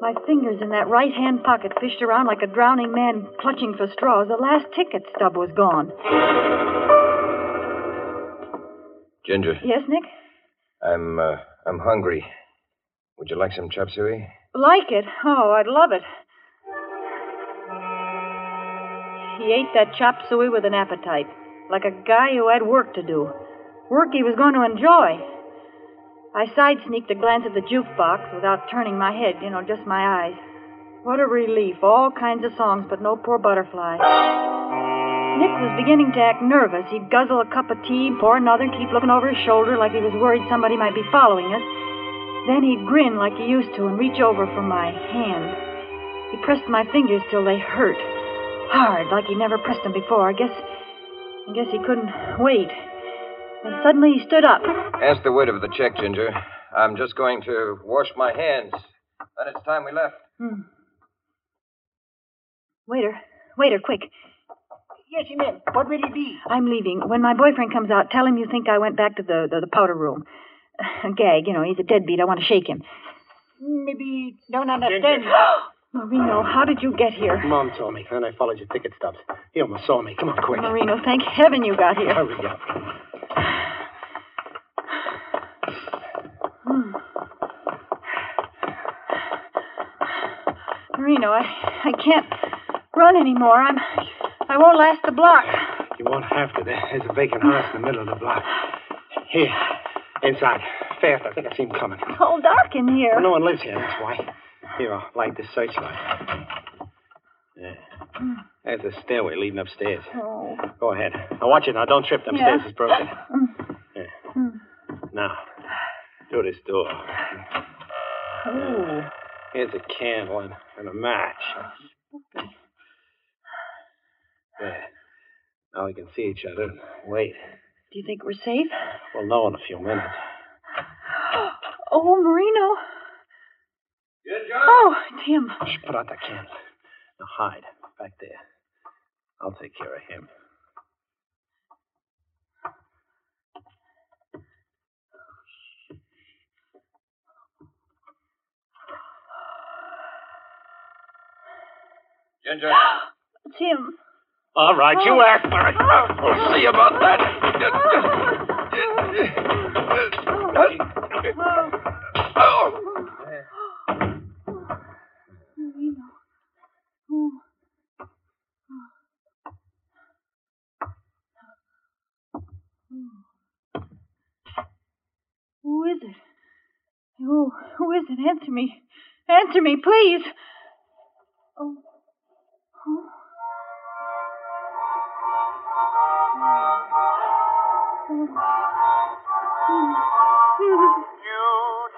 My fingers in that right hand pocket fished around like a drowning man clutching for straws. The last ticket stub was gone. Ginger, Yes, Nick? I'm uh, I'm hungry. Would you like some chop suey? Like it? Oh, I'd love it. He ate that chop suey with an appetite, like a guy who had work to do. Work he was going to enjoy. I side sneaked a glance at the jukebox without turning my head, you know, just my eyes. What a relief. All kinds of songs, but no poor butterfly. Nick was beginning to act nervous. He'd guzzle a cup of tea, pour another, keep looking over his shoulder like he was worried somebody might be following us. Then he'd grin like he used to and reach over for my hand. He pressed my fingers till they hurt. Hard, like he never pressed them before. I guess I guess he couldn't wait. And suddenly he stood up. Ask the waiter for the check, Ginger. I'm just going to wash my hands. Then it's time we left. Hmm. Waiter, waiter, quick. Yes, he will. What will it be? I'm leaving. When my boyfriend comes out, tell him you think I went back to the, the, the powder room. A gag, you know, he's a deadbeat. I want to shake him. Maybe don't understand. Marino, how did you get here? Mom told me, and I followed your ticket stubs. He almost saw me. Come on, quick. Marino, thank heaven you got here. Hurry up. Hmm. Marino, I, I can't run anymore. I'm, I won't last the block. You won't have to. There's a vacant house in the middle of the block. Here, inside. Fast. I think I see him coming. It's all dark in here. Well, no one lives here, that's why. Here, I'll light this searchlight. Yeah. There's a stairway leading upstairs. Oh. Go ahead. Now watch it. Now don't trip. Them Yeah. is broken. Mm. Now, through this door. Oh. Here's a candle and, and a match. There. Now we can see each other. and Wait. Do you think we're safe? We'll know in a few minutes. Oh, Marino. Good Oh, Tim. Shh, put out that candle. Now hide back there. I'll take care of him. Ginger. Tim. All right, you oh. ask for it. We'll see about that. Oh. Oh. Who is it? Who, who is it? Answer me. Answer me, please. Oh. Oh.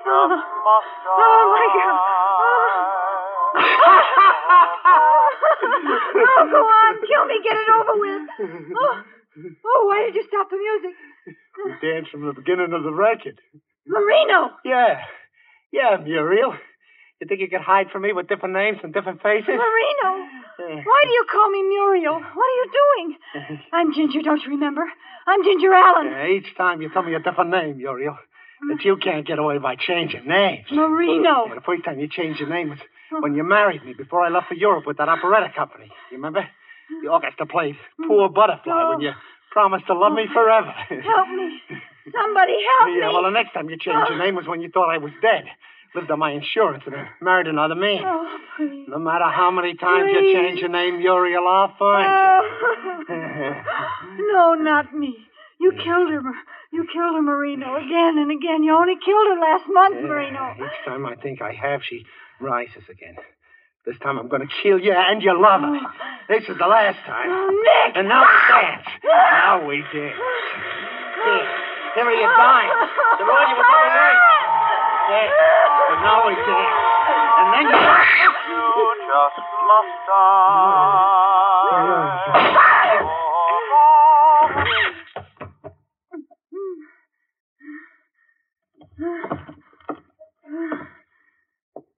Just must Oh, my God. Oh, go on. Kill me. Get it over with. Oh, oh why did you stop the music? We danced from the beginning of the record. Marino. Yeah. Yeah, Muriel. You think you could hide from me with different names and different faces? Marino. Why do you call me Muriel? What are you doing? I'm Ginger, don't you remember? I'm Ginger Allen. Yeah, each time you tell me a different name, Muriel. Mm. But you can't get away by changing names. Marino. Yeah, the first time you changed your name was when you married me before I left for Europe with that operetta company. You remember? The orchestra played mm. Poor Butterfly when you promised to love me oh, forever. Help me. Somebody help yeah, me. Yeah, well, the next time you changed your oh. name was when you thought I was dead. Lived on my insurance and married another man. Oh, please. No matter how many times you change your name, Muriel, I'll find you. no, not me. You killed her. You killed her, Marino, again and again. You only killed her last month, Marino. Each time I think I have, she rises again. This time I'm going to kill you and your lover. Oh. This is the last time. Oh, Nick! And now we dance. Now we dance. Here, here are your dimes. The one you were. There. And now we dance. And then you... You just must die.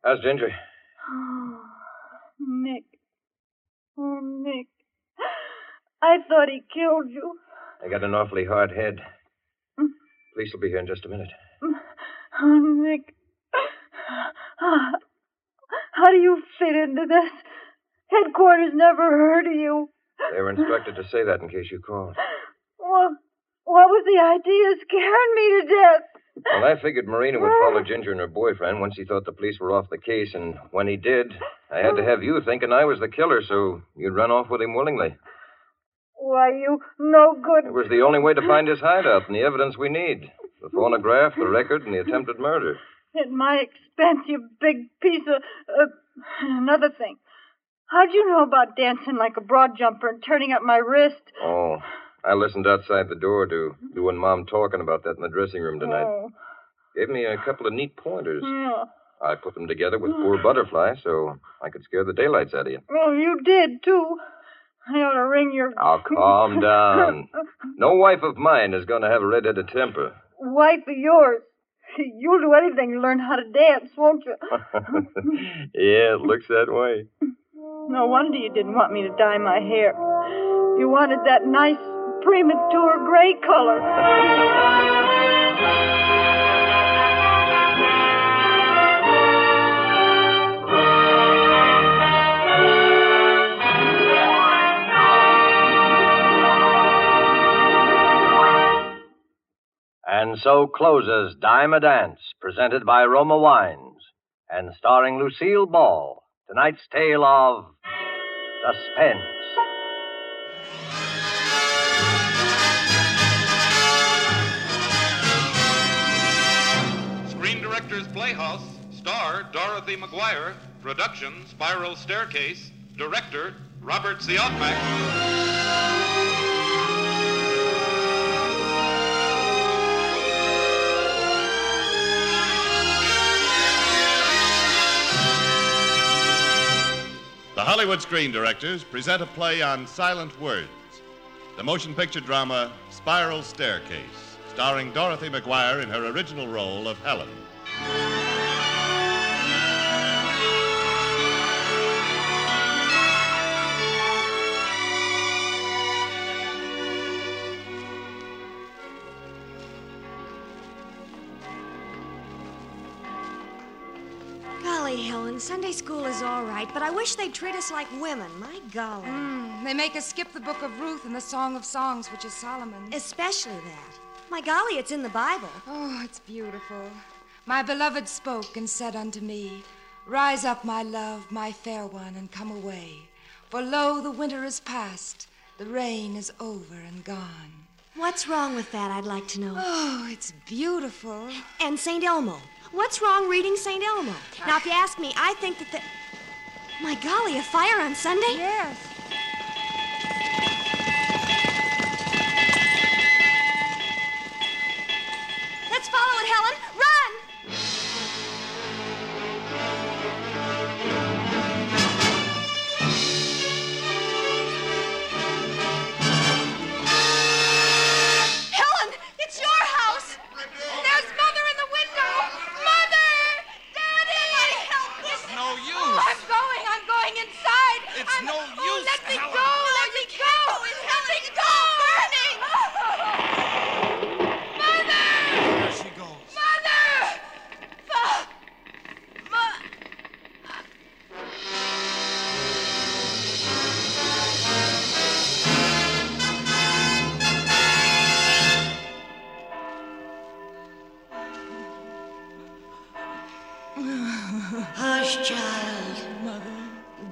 How's Ginger? Oh, Nick. Oh, Nick. I thought he killed you. I got an awfully hard head. Police will be here in just a minute. Oh, Nick. How do you fit into this? Headquarters never heard of you. They were instructed to say that in case you called. Well, what was the idea scaring me to death? Well, I figured Marino would follow Ginger and her boyfriend once he thought the police were off the case, and when he did, I had to have you thinking I was the killer, so you'd run off with him willingly. Why, you no good. It was the only way to find his hideout and the evidence we need the phonograph, the record, and the attempted murder. At my expense, you big piece of. Uh, another thing. How'd you know about dancing like a broad jumper and turning up my wrist? Oh, I listened outside the door to you and Mom talking about that in the dressing room tonight. Oh. Gave me a couple of neat pointers. Yeah. I put them together with poor butterfly so I could scare the daylights out of you. Oh, you did, too. I ought to ring your. Now, calm down. No wife of mine is going to have a red-headed temper. Wife of yours. You'll do anything to learn how to dance, won't you? yeah, it looks that way. No wonder you didn't want me to dye my hair. You wanted that nice premature gray color. And so closes Dime a Dance, presented by Roma Wines, and starring Lucille Ball. Tonight's tale of suspense. Screen Directors Playhouse, star Dorothy McGuire, production Spiral Staircase, director Robert Siodmak. The Hollywood Screen Directors present a play on silent words. The motion picture drama Spiral Staircase, starring Dorothy McGuire in her original role of Helen. Sunday school is all right, but I wish they'd treat us like women. My golly. Mm, they make us skip the book of Ruth and the Song of Songs, which is Solomon's. Especially that. My golly, it's in the Bible. Oh, it's beautiful. My beloved spoke and said unto me, Rise up, my love, my fair one, and come away. For lo, the winter is past, the rain is over and gone. What's wrong with that, I'd like to know. Oh, it's beautiful. And St. Elmo. What's wrong reading St. Elmo? Now, if you ask me, I think that the. My golly, a fire on Sunday? Yes.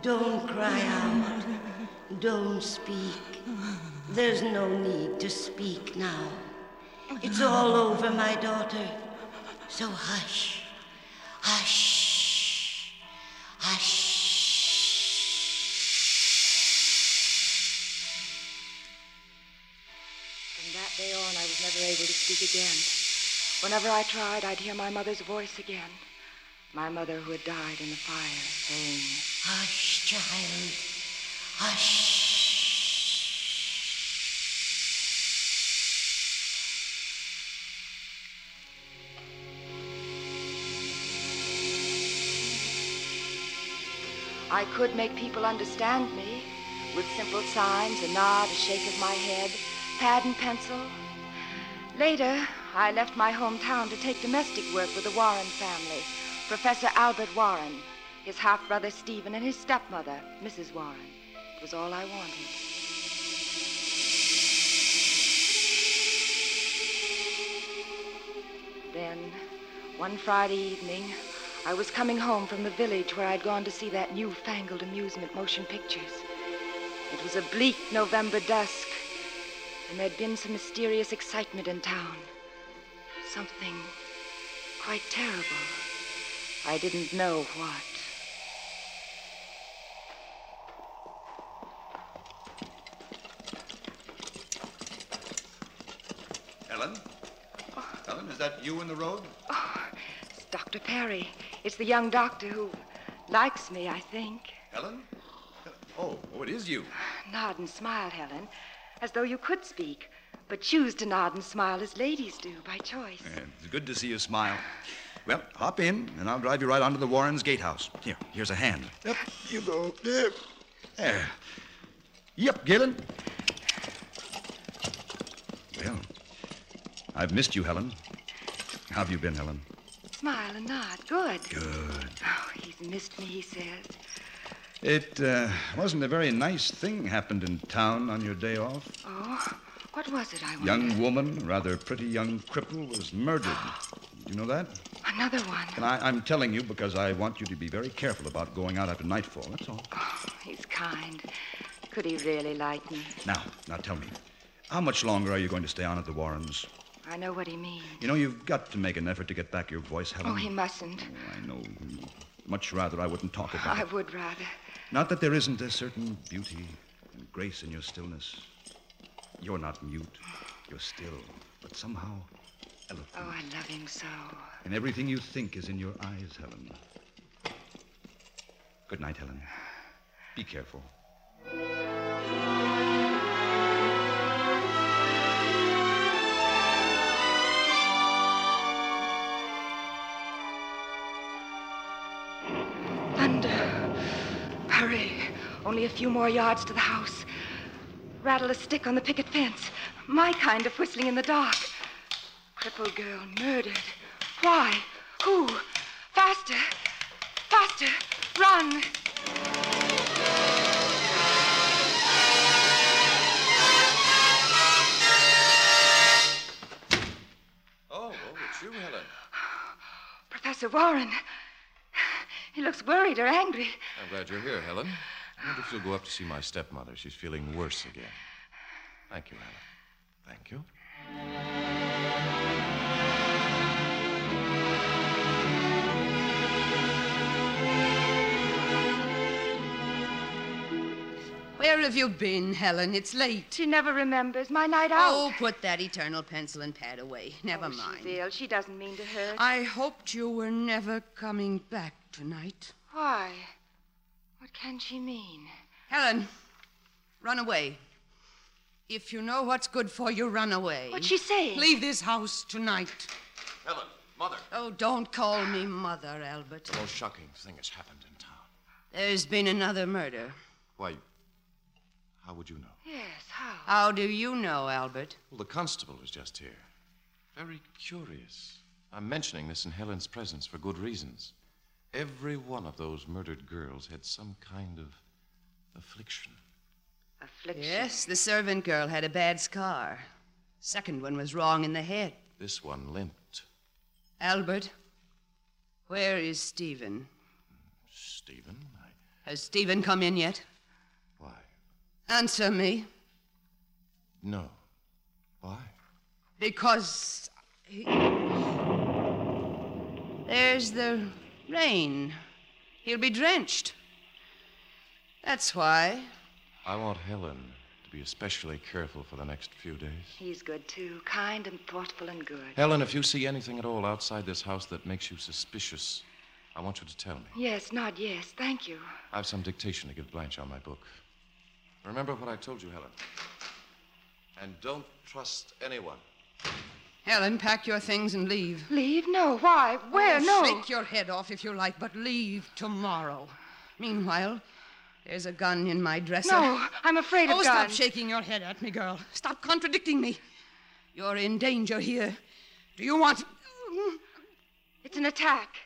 Don't cry out. Don't speak. There's no need to speak now. It's all over, my daughter. So hush. Hush. Hush. From that day on, I was never able to speak again. Whenever I tried, I'd hear my mother's voice again. My mother who had died in the fire, saying, Hush, child. Hush. I could make people understand me with simple signs, a nod, a shake of my head, pad and pencil. Later, I left my hometown to take domestic work with the Warren family. Professor Albert Warren, his half brother Stephen, and his stepmother, Mrs. Warren. It was all I wanted. Then, one Friday evening, I was coming home from the village where I'd gone to see that newfangled amusement motion pictures. It was a bleak November dusk, and there'd been some mysterious excitement in town. Something quite terrible. I didn't know what. Helen? Helen, is that you in the road? Oh, it's Dr. Perry. It's the young doctor who likes me, I think. Helen? Oh, oh, it is you. Nod and smile, Helen, as though you could speak, but choose to nod and smile as ladies do by choice. Yeah, it's good to see you smile. Well, hop in, and I'll drive you right onto the Warrens' gatehouse. Here, here's a hand. Yep, you go. Yep. There. Yep, Galen. Well, I've missed you, Helen. How have you been, Helen? Smile and nod. Good. Good. Oh, he's missed me, he says. It uh, wasn't a very nice thing happened in town on your day off. Oh? What was it, I wonder? Young woman, rather pretty young cripple, was murdered. You know that? Another one. And I, I'm telling you because I want you to be very careful about going out after nightfall. That's all. Oh, He's kind. Could he really like me? Now, now tell me, how much longer are you going to stay on at the Warrens? I know what he means. You know, you've got to make an effort to get back your voice, Helen. Oh, he mustn't. Oh, I know. Much rather I wouldn't talk about I it. would rather. Not that there isn't a certain beauty and grace in your stillness. You're not mute. You're still, but somehow eloquent. Oh, I love him so. And everything you think is in your eyes, Helen. Good night, Helen. Be careful. Thunder. Hurry. Only a few more yards to the house. Rattle a stick on the picket fence. My kind of whistling in the dark. Crippled girl murdered. Why? Who? Faster. Faster. Run. Oh, oh, it's you, Helen. Professor Warren. He looks worried or angry. I'm glad you're here, Helen. I wonder if you'll go up to see my stepmother. She's feeling worse again. Thank you, Helen. Thank you. Where have you been, Helen? It's late. She never remembers my night out. Oh, put that eternal pencil and pad away. Never Oh, mind. She's ill. She doesn't mean to hurt. I hoped you were never coming back tonight. Why? What can she mean? Helen, run away. If you know what's good for you, run away. What's she saying? Leave this house tonight. Helen, Mother. Oh, don't call me mother, Albert. The most shocking thing has happened in town. There's been another murder. Why, how would you know? Yes, how? How do you know, Albert? Well, the constable was just here. Very curious. I'm mentioning this in Helen's presence for good reasons. Every one of those murdered girls had some kind of affliction. Affliction. Yes, the servant girl had a bad scar. Second one was wrong in the head. This one limped. Albert, where is Stephen? Stephen? I... Has Stephen come in yet? Why? Answer me. No. Why? Because. He... There's the rain. He'll be drenched. That's why. I want Helen to be especially careful for the next few days. He's good, too. Kind and thoughtful and good. Helen, if you see anything at all outside this house that makes you suspicious, I want you to tell me. Yes, nod yes. Thank you. I have some dictation to give Blanche on my book. Remember what I told you, Helen. And don't trust anyone. Helen, pack your things and leave. Leave? No. Why? Where? Oh, no. Shake your head off if you like, but leave tomorrow. Meanwhile, there's a gun in my dresser. No, I'm afraid of oh, guns. stop shaking your head at me, girl. Stop contradicting me. You're in danger here. Do you want. It's an attack.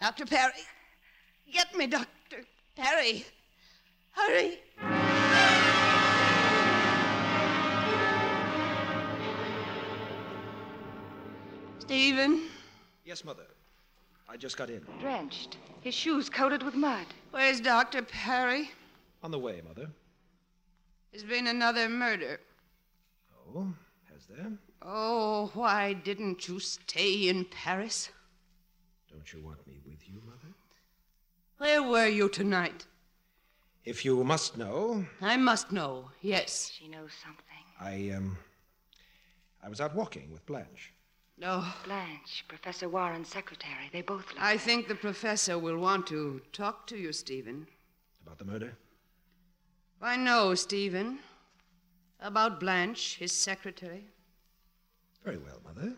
Dr. Perry. Get me, Dr. Perry. Hurry. Stephen, Yes, Mother. I just got in. Drenched. His shoes coated with mud. where's Dr. Perry? On the way, Mother. There's been another murder. Oh, has there? Oh, why didn't you stay in Paris? Don't you want me with you, Mother? Where were you tonight? If you must know, I must know, yes. She knows something. I, um. I was out walking with Blanche. No. Blanche, Professor Warren's secretary. They both love I think the professor will want to talk to you, Stephen. About the murder? I know, Stephen. About Blanche, his secretary. Very well, Mother.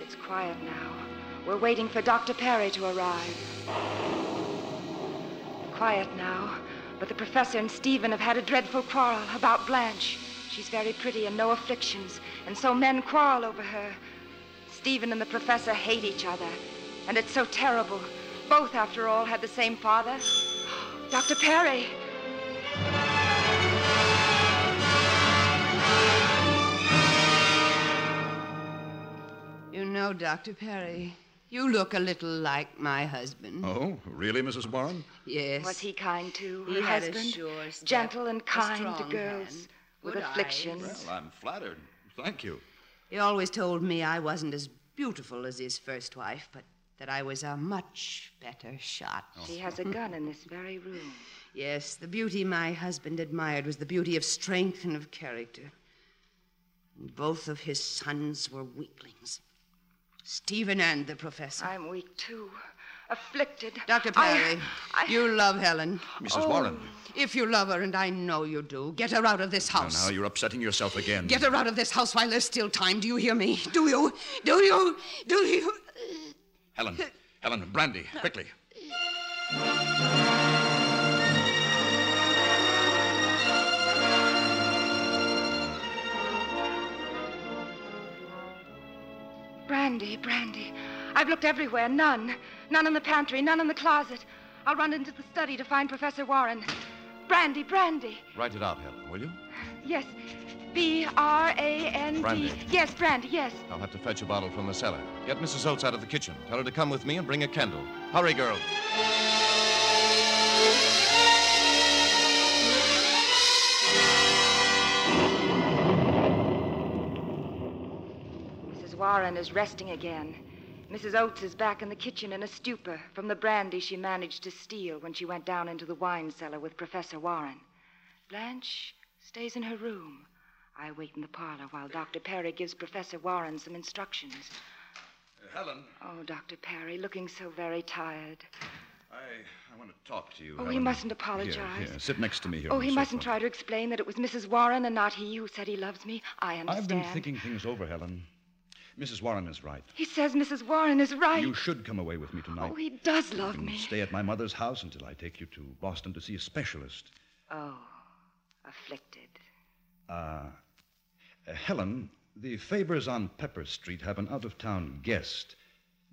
It's quiet now. We're waiting for Dr. Perry to arrive. Quiet now, but the professor and Stephen have had a dreadful quarrel about Blanche. She's very pretty and no afflictions, and so men quarrel over her. Stephen and the professor hate each other, and it's so terrible. Both, after all, had the same father. Dr. Perry. You know, Dr. Perry, you look a little like my husband. Oh, really, Mrs. Warren? Yes. Was he kind to He her had a husband? sure step, Gentle and a kind to girls hand, with good afflictions. Well, I'm flattered. Thank you. He always told me I wasn't as beautiful as his first wife, but that I was a much better shot. She has a gun in this very room. Yes, the beauty my husband admired was the beauty of strength and of character. And both of his sons were weaklings. Stephen and the professor. I'm weak too. Afflicted. Dr. I- Perry, you love Helen. Mrs. Oh. Warren. If you love her, and I know you do, get her out of this Now, house. now, you're upsetting yourself again. Get her out of this house while there's still time. Do you hear me? Do you? Do you? Do you? Helen. Helen, brandy, quickly. Brandy, brandy. I've looked everywhere. None. None in the pantry, none in the closet. I'll run into the study to find Professor Warren. Brandy, brandy. Write it out, Helen, will you? Yes. B R A N D. Brandy. Yes, brandy, yes. I'll have to fetch a bottle from the cellar. Get Mrs. Oates out of the kitchen. Tell her to come with me and bring a candle. Hurry, girl. Mrs. Warren is resting again. Mrs. Oates is back in the kitchen in a stupor from the brandy she managed to steal when she went down into the wine cellar with Professor Warren. Blanche stays in her room. I wait in the parlor while Dr. Perry gives Professor Warren some instructions. Uh, Helen, Oh, Dr. Perry, looking so very tired. I, I want to talk to you. Oh, he mustn't apologize. Here, here, sit next to me here. oh, he mustn't sofa. try to explain that it was Mrs. Warren and not he who said he loves me. I understand. I've been thinking things over, Helen. Mrs. Warren is right. He says Mrs. Warren is right. You should come away with me tonight. Oh, he does love me. Stay at my mother's house until I take you to Boston to see a specialist. Oh, afflicted. Uh, uh, Helen, the Fabers on Pepper Street have an out of town guest,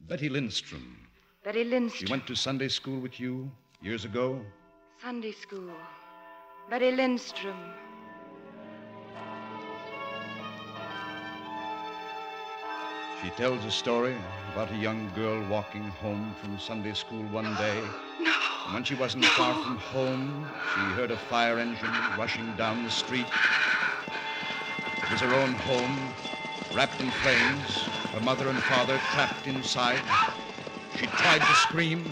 Betty Lindstrom. Betty Lindstrom. She went to Sunday school with you years ago. Sunday school. Betty Lindstrom. She tells a story about a young girl walking home from Sunday school one day. No. And when she wasn't far from home, she heard a fire engine rushing down the street. It was her own home, wrapped in flames, her mother and father trapped inside. She tried to scream.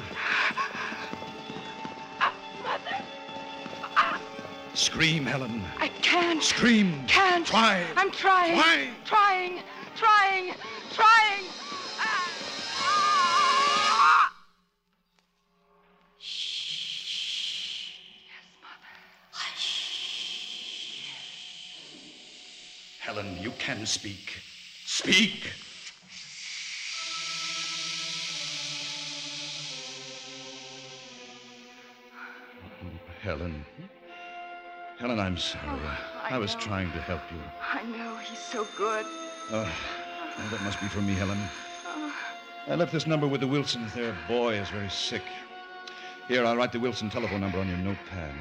Scream, Helen. I can't. Scream. Can't. Try. I'm trying. Try. Trying. Trying. Trying. Helen, you can speak. Speak. Helen. Helen, I'm sorry. Oh, I I, was know. trying to help you. I know he's so good. Oh, oh, that must be for me, Helen. Oh, I left this number with the Wilsons. Their boy is very sick. Here, I'll write the Wilson telephone number on your notepad.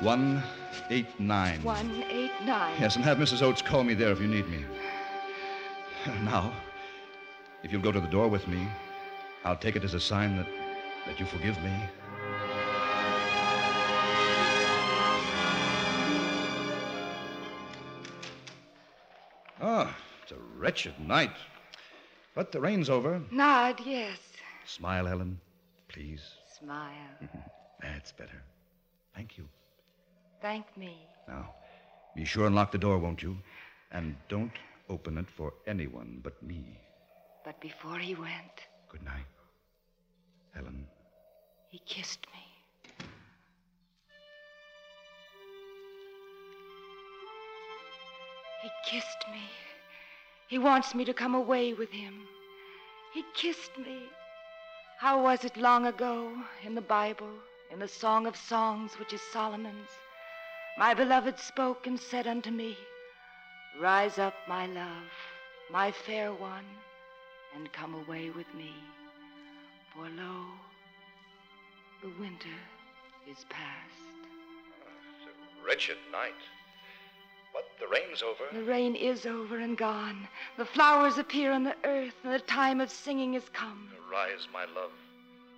189. one eight nine. Yes, and have Mrs. Oates call me there if you need me. Now, if you'll go to the door with me, I'll take it as a sign that, that you forgive me. Ah, it's a wretched night. But the rain's over. Nod, yes. Smile, Helen, please. Smile. That's better. Thank you. Thank me. Now, be sure and lock the door, won't you? And don't open it for anyone but me. But before he went, Good night, Helen. he kissed me. He kissed me. He wants me to come away with him. He kissed me. How was it long ago in the Bible, in the Song of Songs, which is Solomon's, my beloved spoke and said unto me, Rise up, my love, my fair one, and come away with me. For lo, the winter is past. It's a Wretched night. But the rain's over. The rain is over and gone. The flowers appear on the earth, and the time of singing is come. Arise, my love,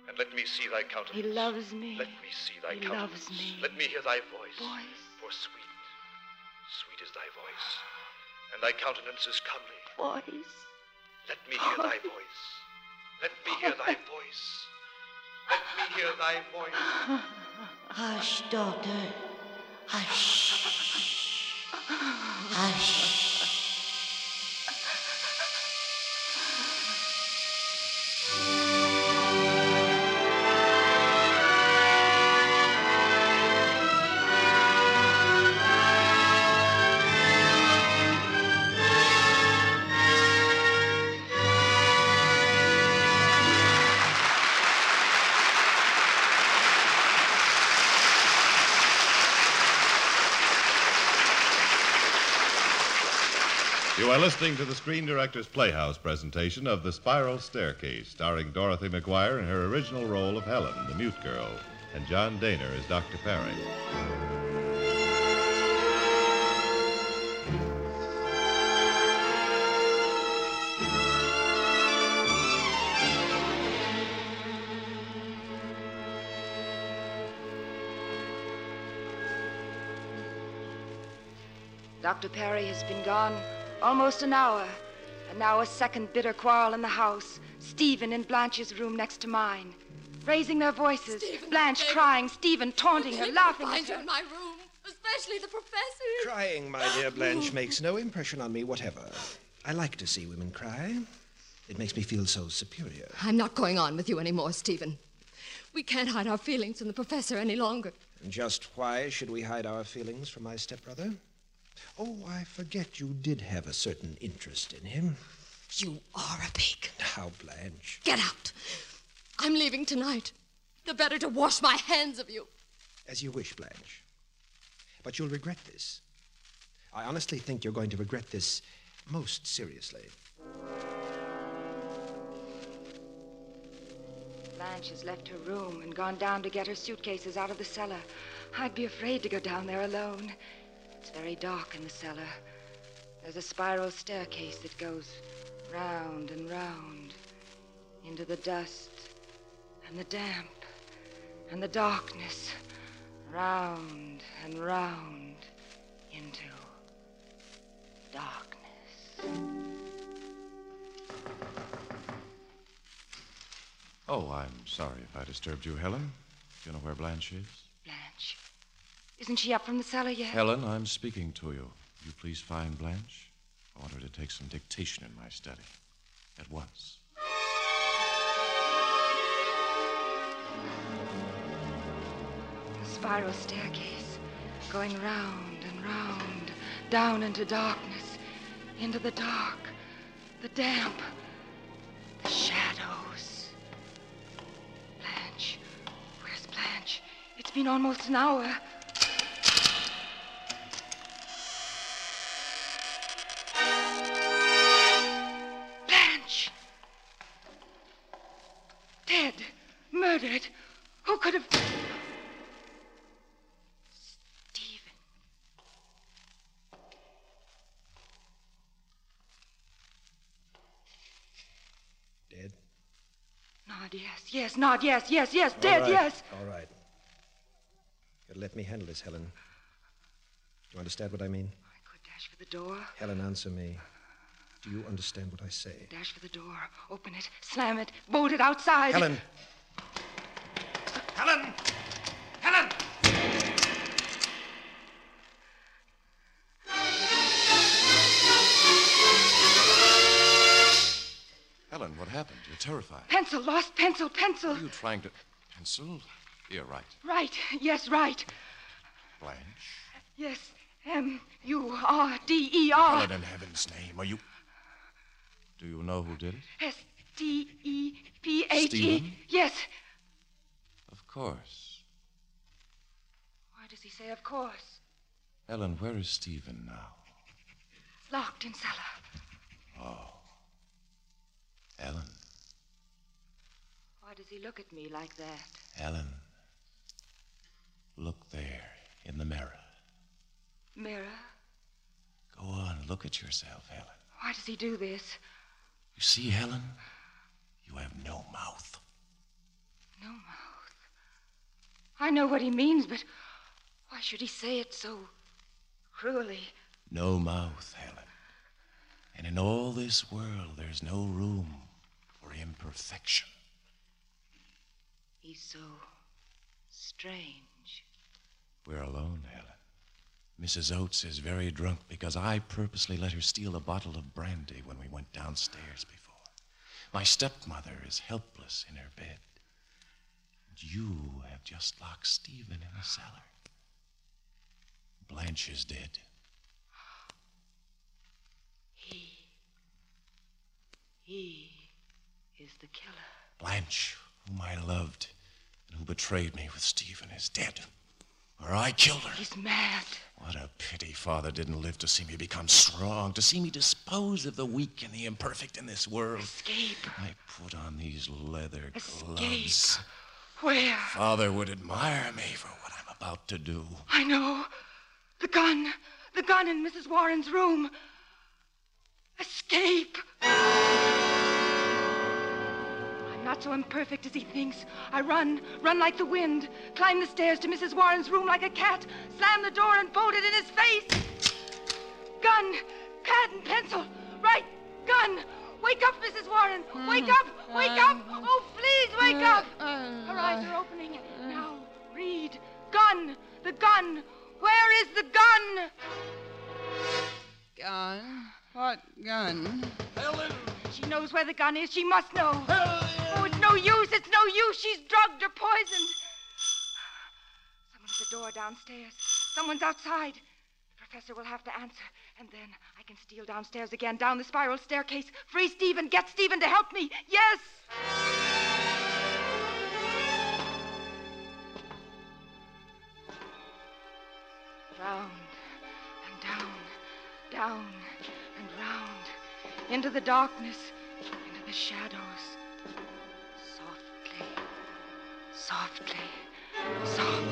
and let me see thy countenance. He loves me. Let me see thy He countenance. He loves me. Let me hear thy voice. Voice. For sweet, sweet is thy voice, and thy countenance is comely. Voice. Let me hear thy voice. Let me hear thy voice. Let me hear thy voice. Hush, daughter. Hush. Hush. Are listening to the Screen Directors Playhouse presentation of The Spiral Staircase, starring Dorothy McGuire in her original role of Helen, the mute girl, and John Daner as Dr. Perry. Dr. Perry has been gone almost an hour, and now a second bitter quarrel in the house. Stephen in Blanche's room next to mine, raising their voices. Blanche crying, Stephen taunting her, laughing at Find her her. in my room, especially the professor. Crying, my dear Blanche, makes no impression on me whatever. I like to see women cry. It makes me feel so superior. I'm not going on with you anymore, Stephen. We can't hide our feelings from the professor any longer. And just why should we hide our feelings from my stepbrother? Oh, I forget you did have a certain interest in him. You are a pig. Now, Blanche. Get out. I'm leaving tonight. The better to wash my hands of you. As you wish, Blanche. But you'll regret this. I honestly think you're going to regret this most seriously. Blanche has left her room and gone down to get her suitcases out of the cellar. I'd be afraid to go down there alone. It's very dark in the cellar. There's a spiral staircase that goes round and round into the dust and the damp and the darkness, round and round into darkness. Oh, I'm sorry if I disturbed you, Helen. Do you know where Blanche is? Isn't she up from the cellar yet? Helen, I'm speaking to you. Will you please find Blanche? I want her to take some dictation in my study. At once. A spiral staircase going round and round, down into darkness, into the dark, the damp, the shadows. Blanche, where's Blanche? It's been almost an hour. Yes, nod, yes, yes, yes, All dead, right, yes. All right. You'll let me handle this, Helen. Do you understand what I mean? I could dash for the door, Helen, answer me. Do you understand what I say? dash for the door, open it, slam it, bolt it outside. Helen! Helen! You're terrified. Pencil, lost pencil, pencil. Are you trying to. Pencil? You're right. Right, yes, right. Blanche. Yes, M U R D E R. Helen, in heaven's name, are you. Do you know who did it? S D E P H E. Yes, Of course. Why does he say? Of course. Helen, where is Stephen now? Locked in cellar. Oh. Helen, Why does he look at me like that? Helen. Look there in the mirror. Mirror? Go on, look at yourself, Helen. Why does he do this? You see, Helen? You have no mouth. No mouth. I know what he means, but why should he say it so cruelly? No mouth, Helen. And in all this world, there's no room for imperfection. He's so strange. We're alone, Helen. Mrs. Oates is very drunk because I purposely let her steal a bottle of brandy when we went downstairs before. My stepmother is helpless in her bed. And you have just locked Stephen in the cellar. Blanche is dead. He. He is the killer. Blanche, whom I loved and who betrayed me with Stephen, is dead. Or I killed her. He's mad. What a pity Father didn't live to see me become strong, to see me dispose of the weak and the imperfect in this world. Escape. I put on these leather Escape. gloves. Where? Father would admire me for what I'm about to do. I know. The gun. The gun in Mrs. Warren's room. Escape. I'm not so imperfect as he thinks. I run, run like the wind, climb the stairs to Mrs. Warren's room like a cat, slam the door and bolt it in his face. Gun, pad and pencil. Right, gun. Wake up, Mrs. Warren. Wake up, wake up. Oh, please wake up. Her eyes are opening. Now, read. Gun, the gun. Where is the gun? Gun? What gun? Helen! She knows where the gun is. She must know. It's no use. It's no use. She's drugged or poisoned. Someone at the door downstairs. Someone's outside. The professor will have to answer. And then I can steal downstairs again, down the spiral staircase. Free Stephen. Get Stephen to help me. Yes! Round and down, down and round, into the darkness, into the shadows. Softly, soft.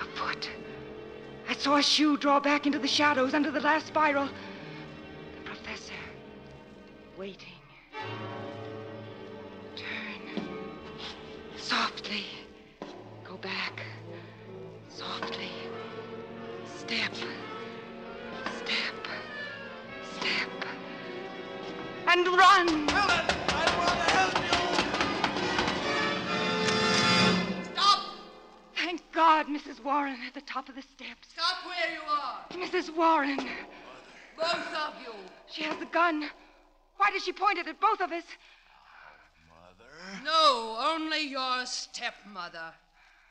A foot. I saw a shoe draw back into the shadows under the last spiral. The professor, waiting. Turn. Softly. Go back. Softly. Step. Step. Step. And run! Mrs. Warren at the top of the steps. Stop where you are! Mrs. Warren. Both of you! She has the gun. Why does she point it at both of us? Mother? No, only your stepmother,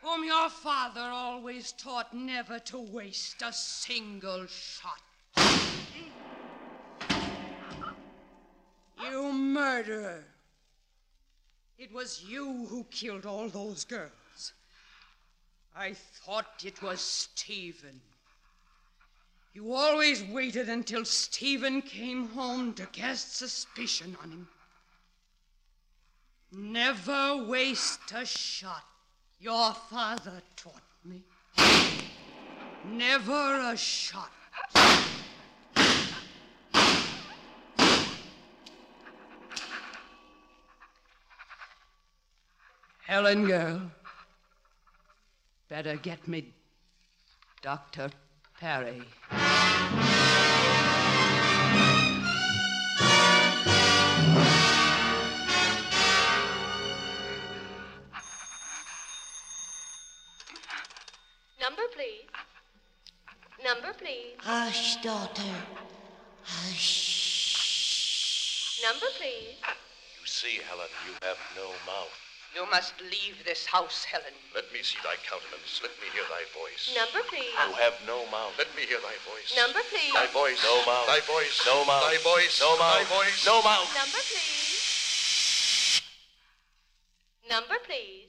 whom your father always taught never to waste a single shot. You murderer. It was you who killed all those girls. I thought it was Stephen. You always waited until Stephen came home to cast suspicion on him. Never waste a shot. Your father taught me. Never a shot. Helen, girl. Better get me Dr. Perry. Number, please. Number, please. Hush, daughter. Hush. Number, please. You see, Helen, you have no mouth. You must leave this house, Helen. Let me see thy countenance. Let me hear thy voice. Number, please. You have no mouth. Let me hear thy voice. Number, please. Thy voice. No mouth. Thy voice. No mouth. Thy voice. No mouth. Thy voice. No mouth. Number, please. Number, please.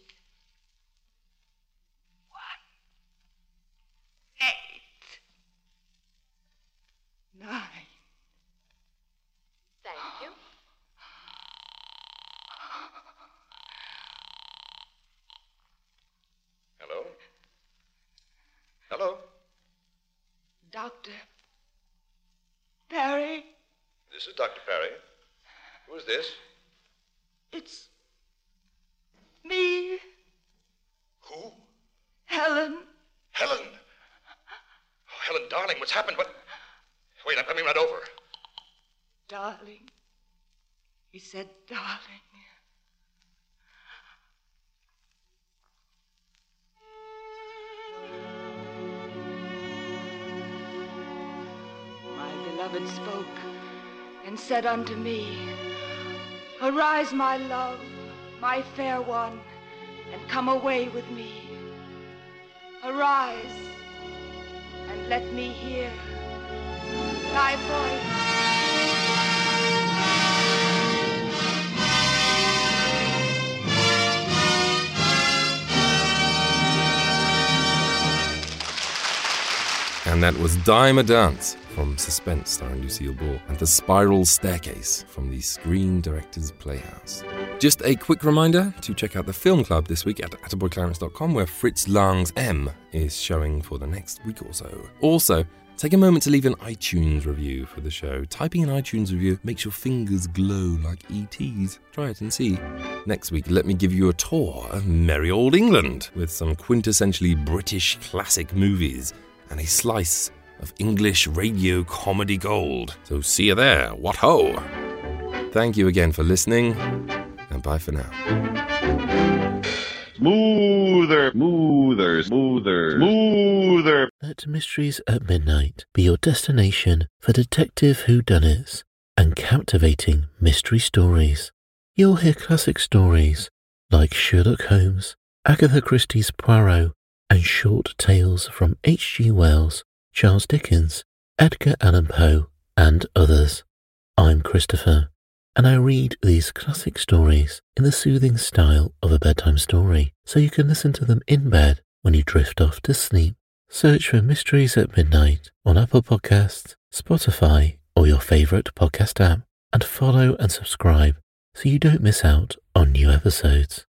Doctor. Perry, This is Dr. Perry. Who is this? it's me. Who? Helen. Helen. Oh, Helen, darling, what's happened? What? Wait, I'm coming right over. Darling. He said, darling. Beloved spoke and said unto me, Arise, my love, my fair one, and come away with me. Arise, and let me hear thy voice. And that was Dime a Dance from Suspense, starring Lucille Ball, and The Spiral Staircase from the Screen Directors Playhouse. Just a quick reminder to check out the film club this week at attaboyclarence.com, where Fritz Lang's M is showing for the next week or so. Also, take a moment to leave an iTunes review for the show. Typing an iTunes review makes your fingers glow like ET's. Try it and see. Next week, let me give you a tour of merry old England with some quintessentially British classic movies and a slice of English radio comedy gold. So see you there. What ho! Thank you again for listening, and bye for now. Smoother, smoother, smoother, smoother. Let Mysteries at Midnight be your destination for detective whodunits and captivating mystery stories. You'll hear classic stories like Sherlock Holmes, Agatha Christie's Poirot, and short tales from H.G. Wells, Charles Dickens, Edgar Allan Poe, and others. I'm Christopher, and I read these classic stories in the soothing style of a bedtime story, so you can listen to them in bed when you drift off to sleep. Search for Mysteries at Midnight on Apple Podcasts, Spotify, or your favorite podcast app, and follow and subscribe so you don't miss out on new episodes.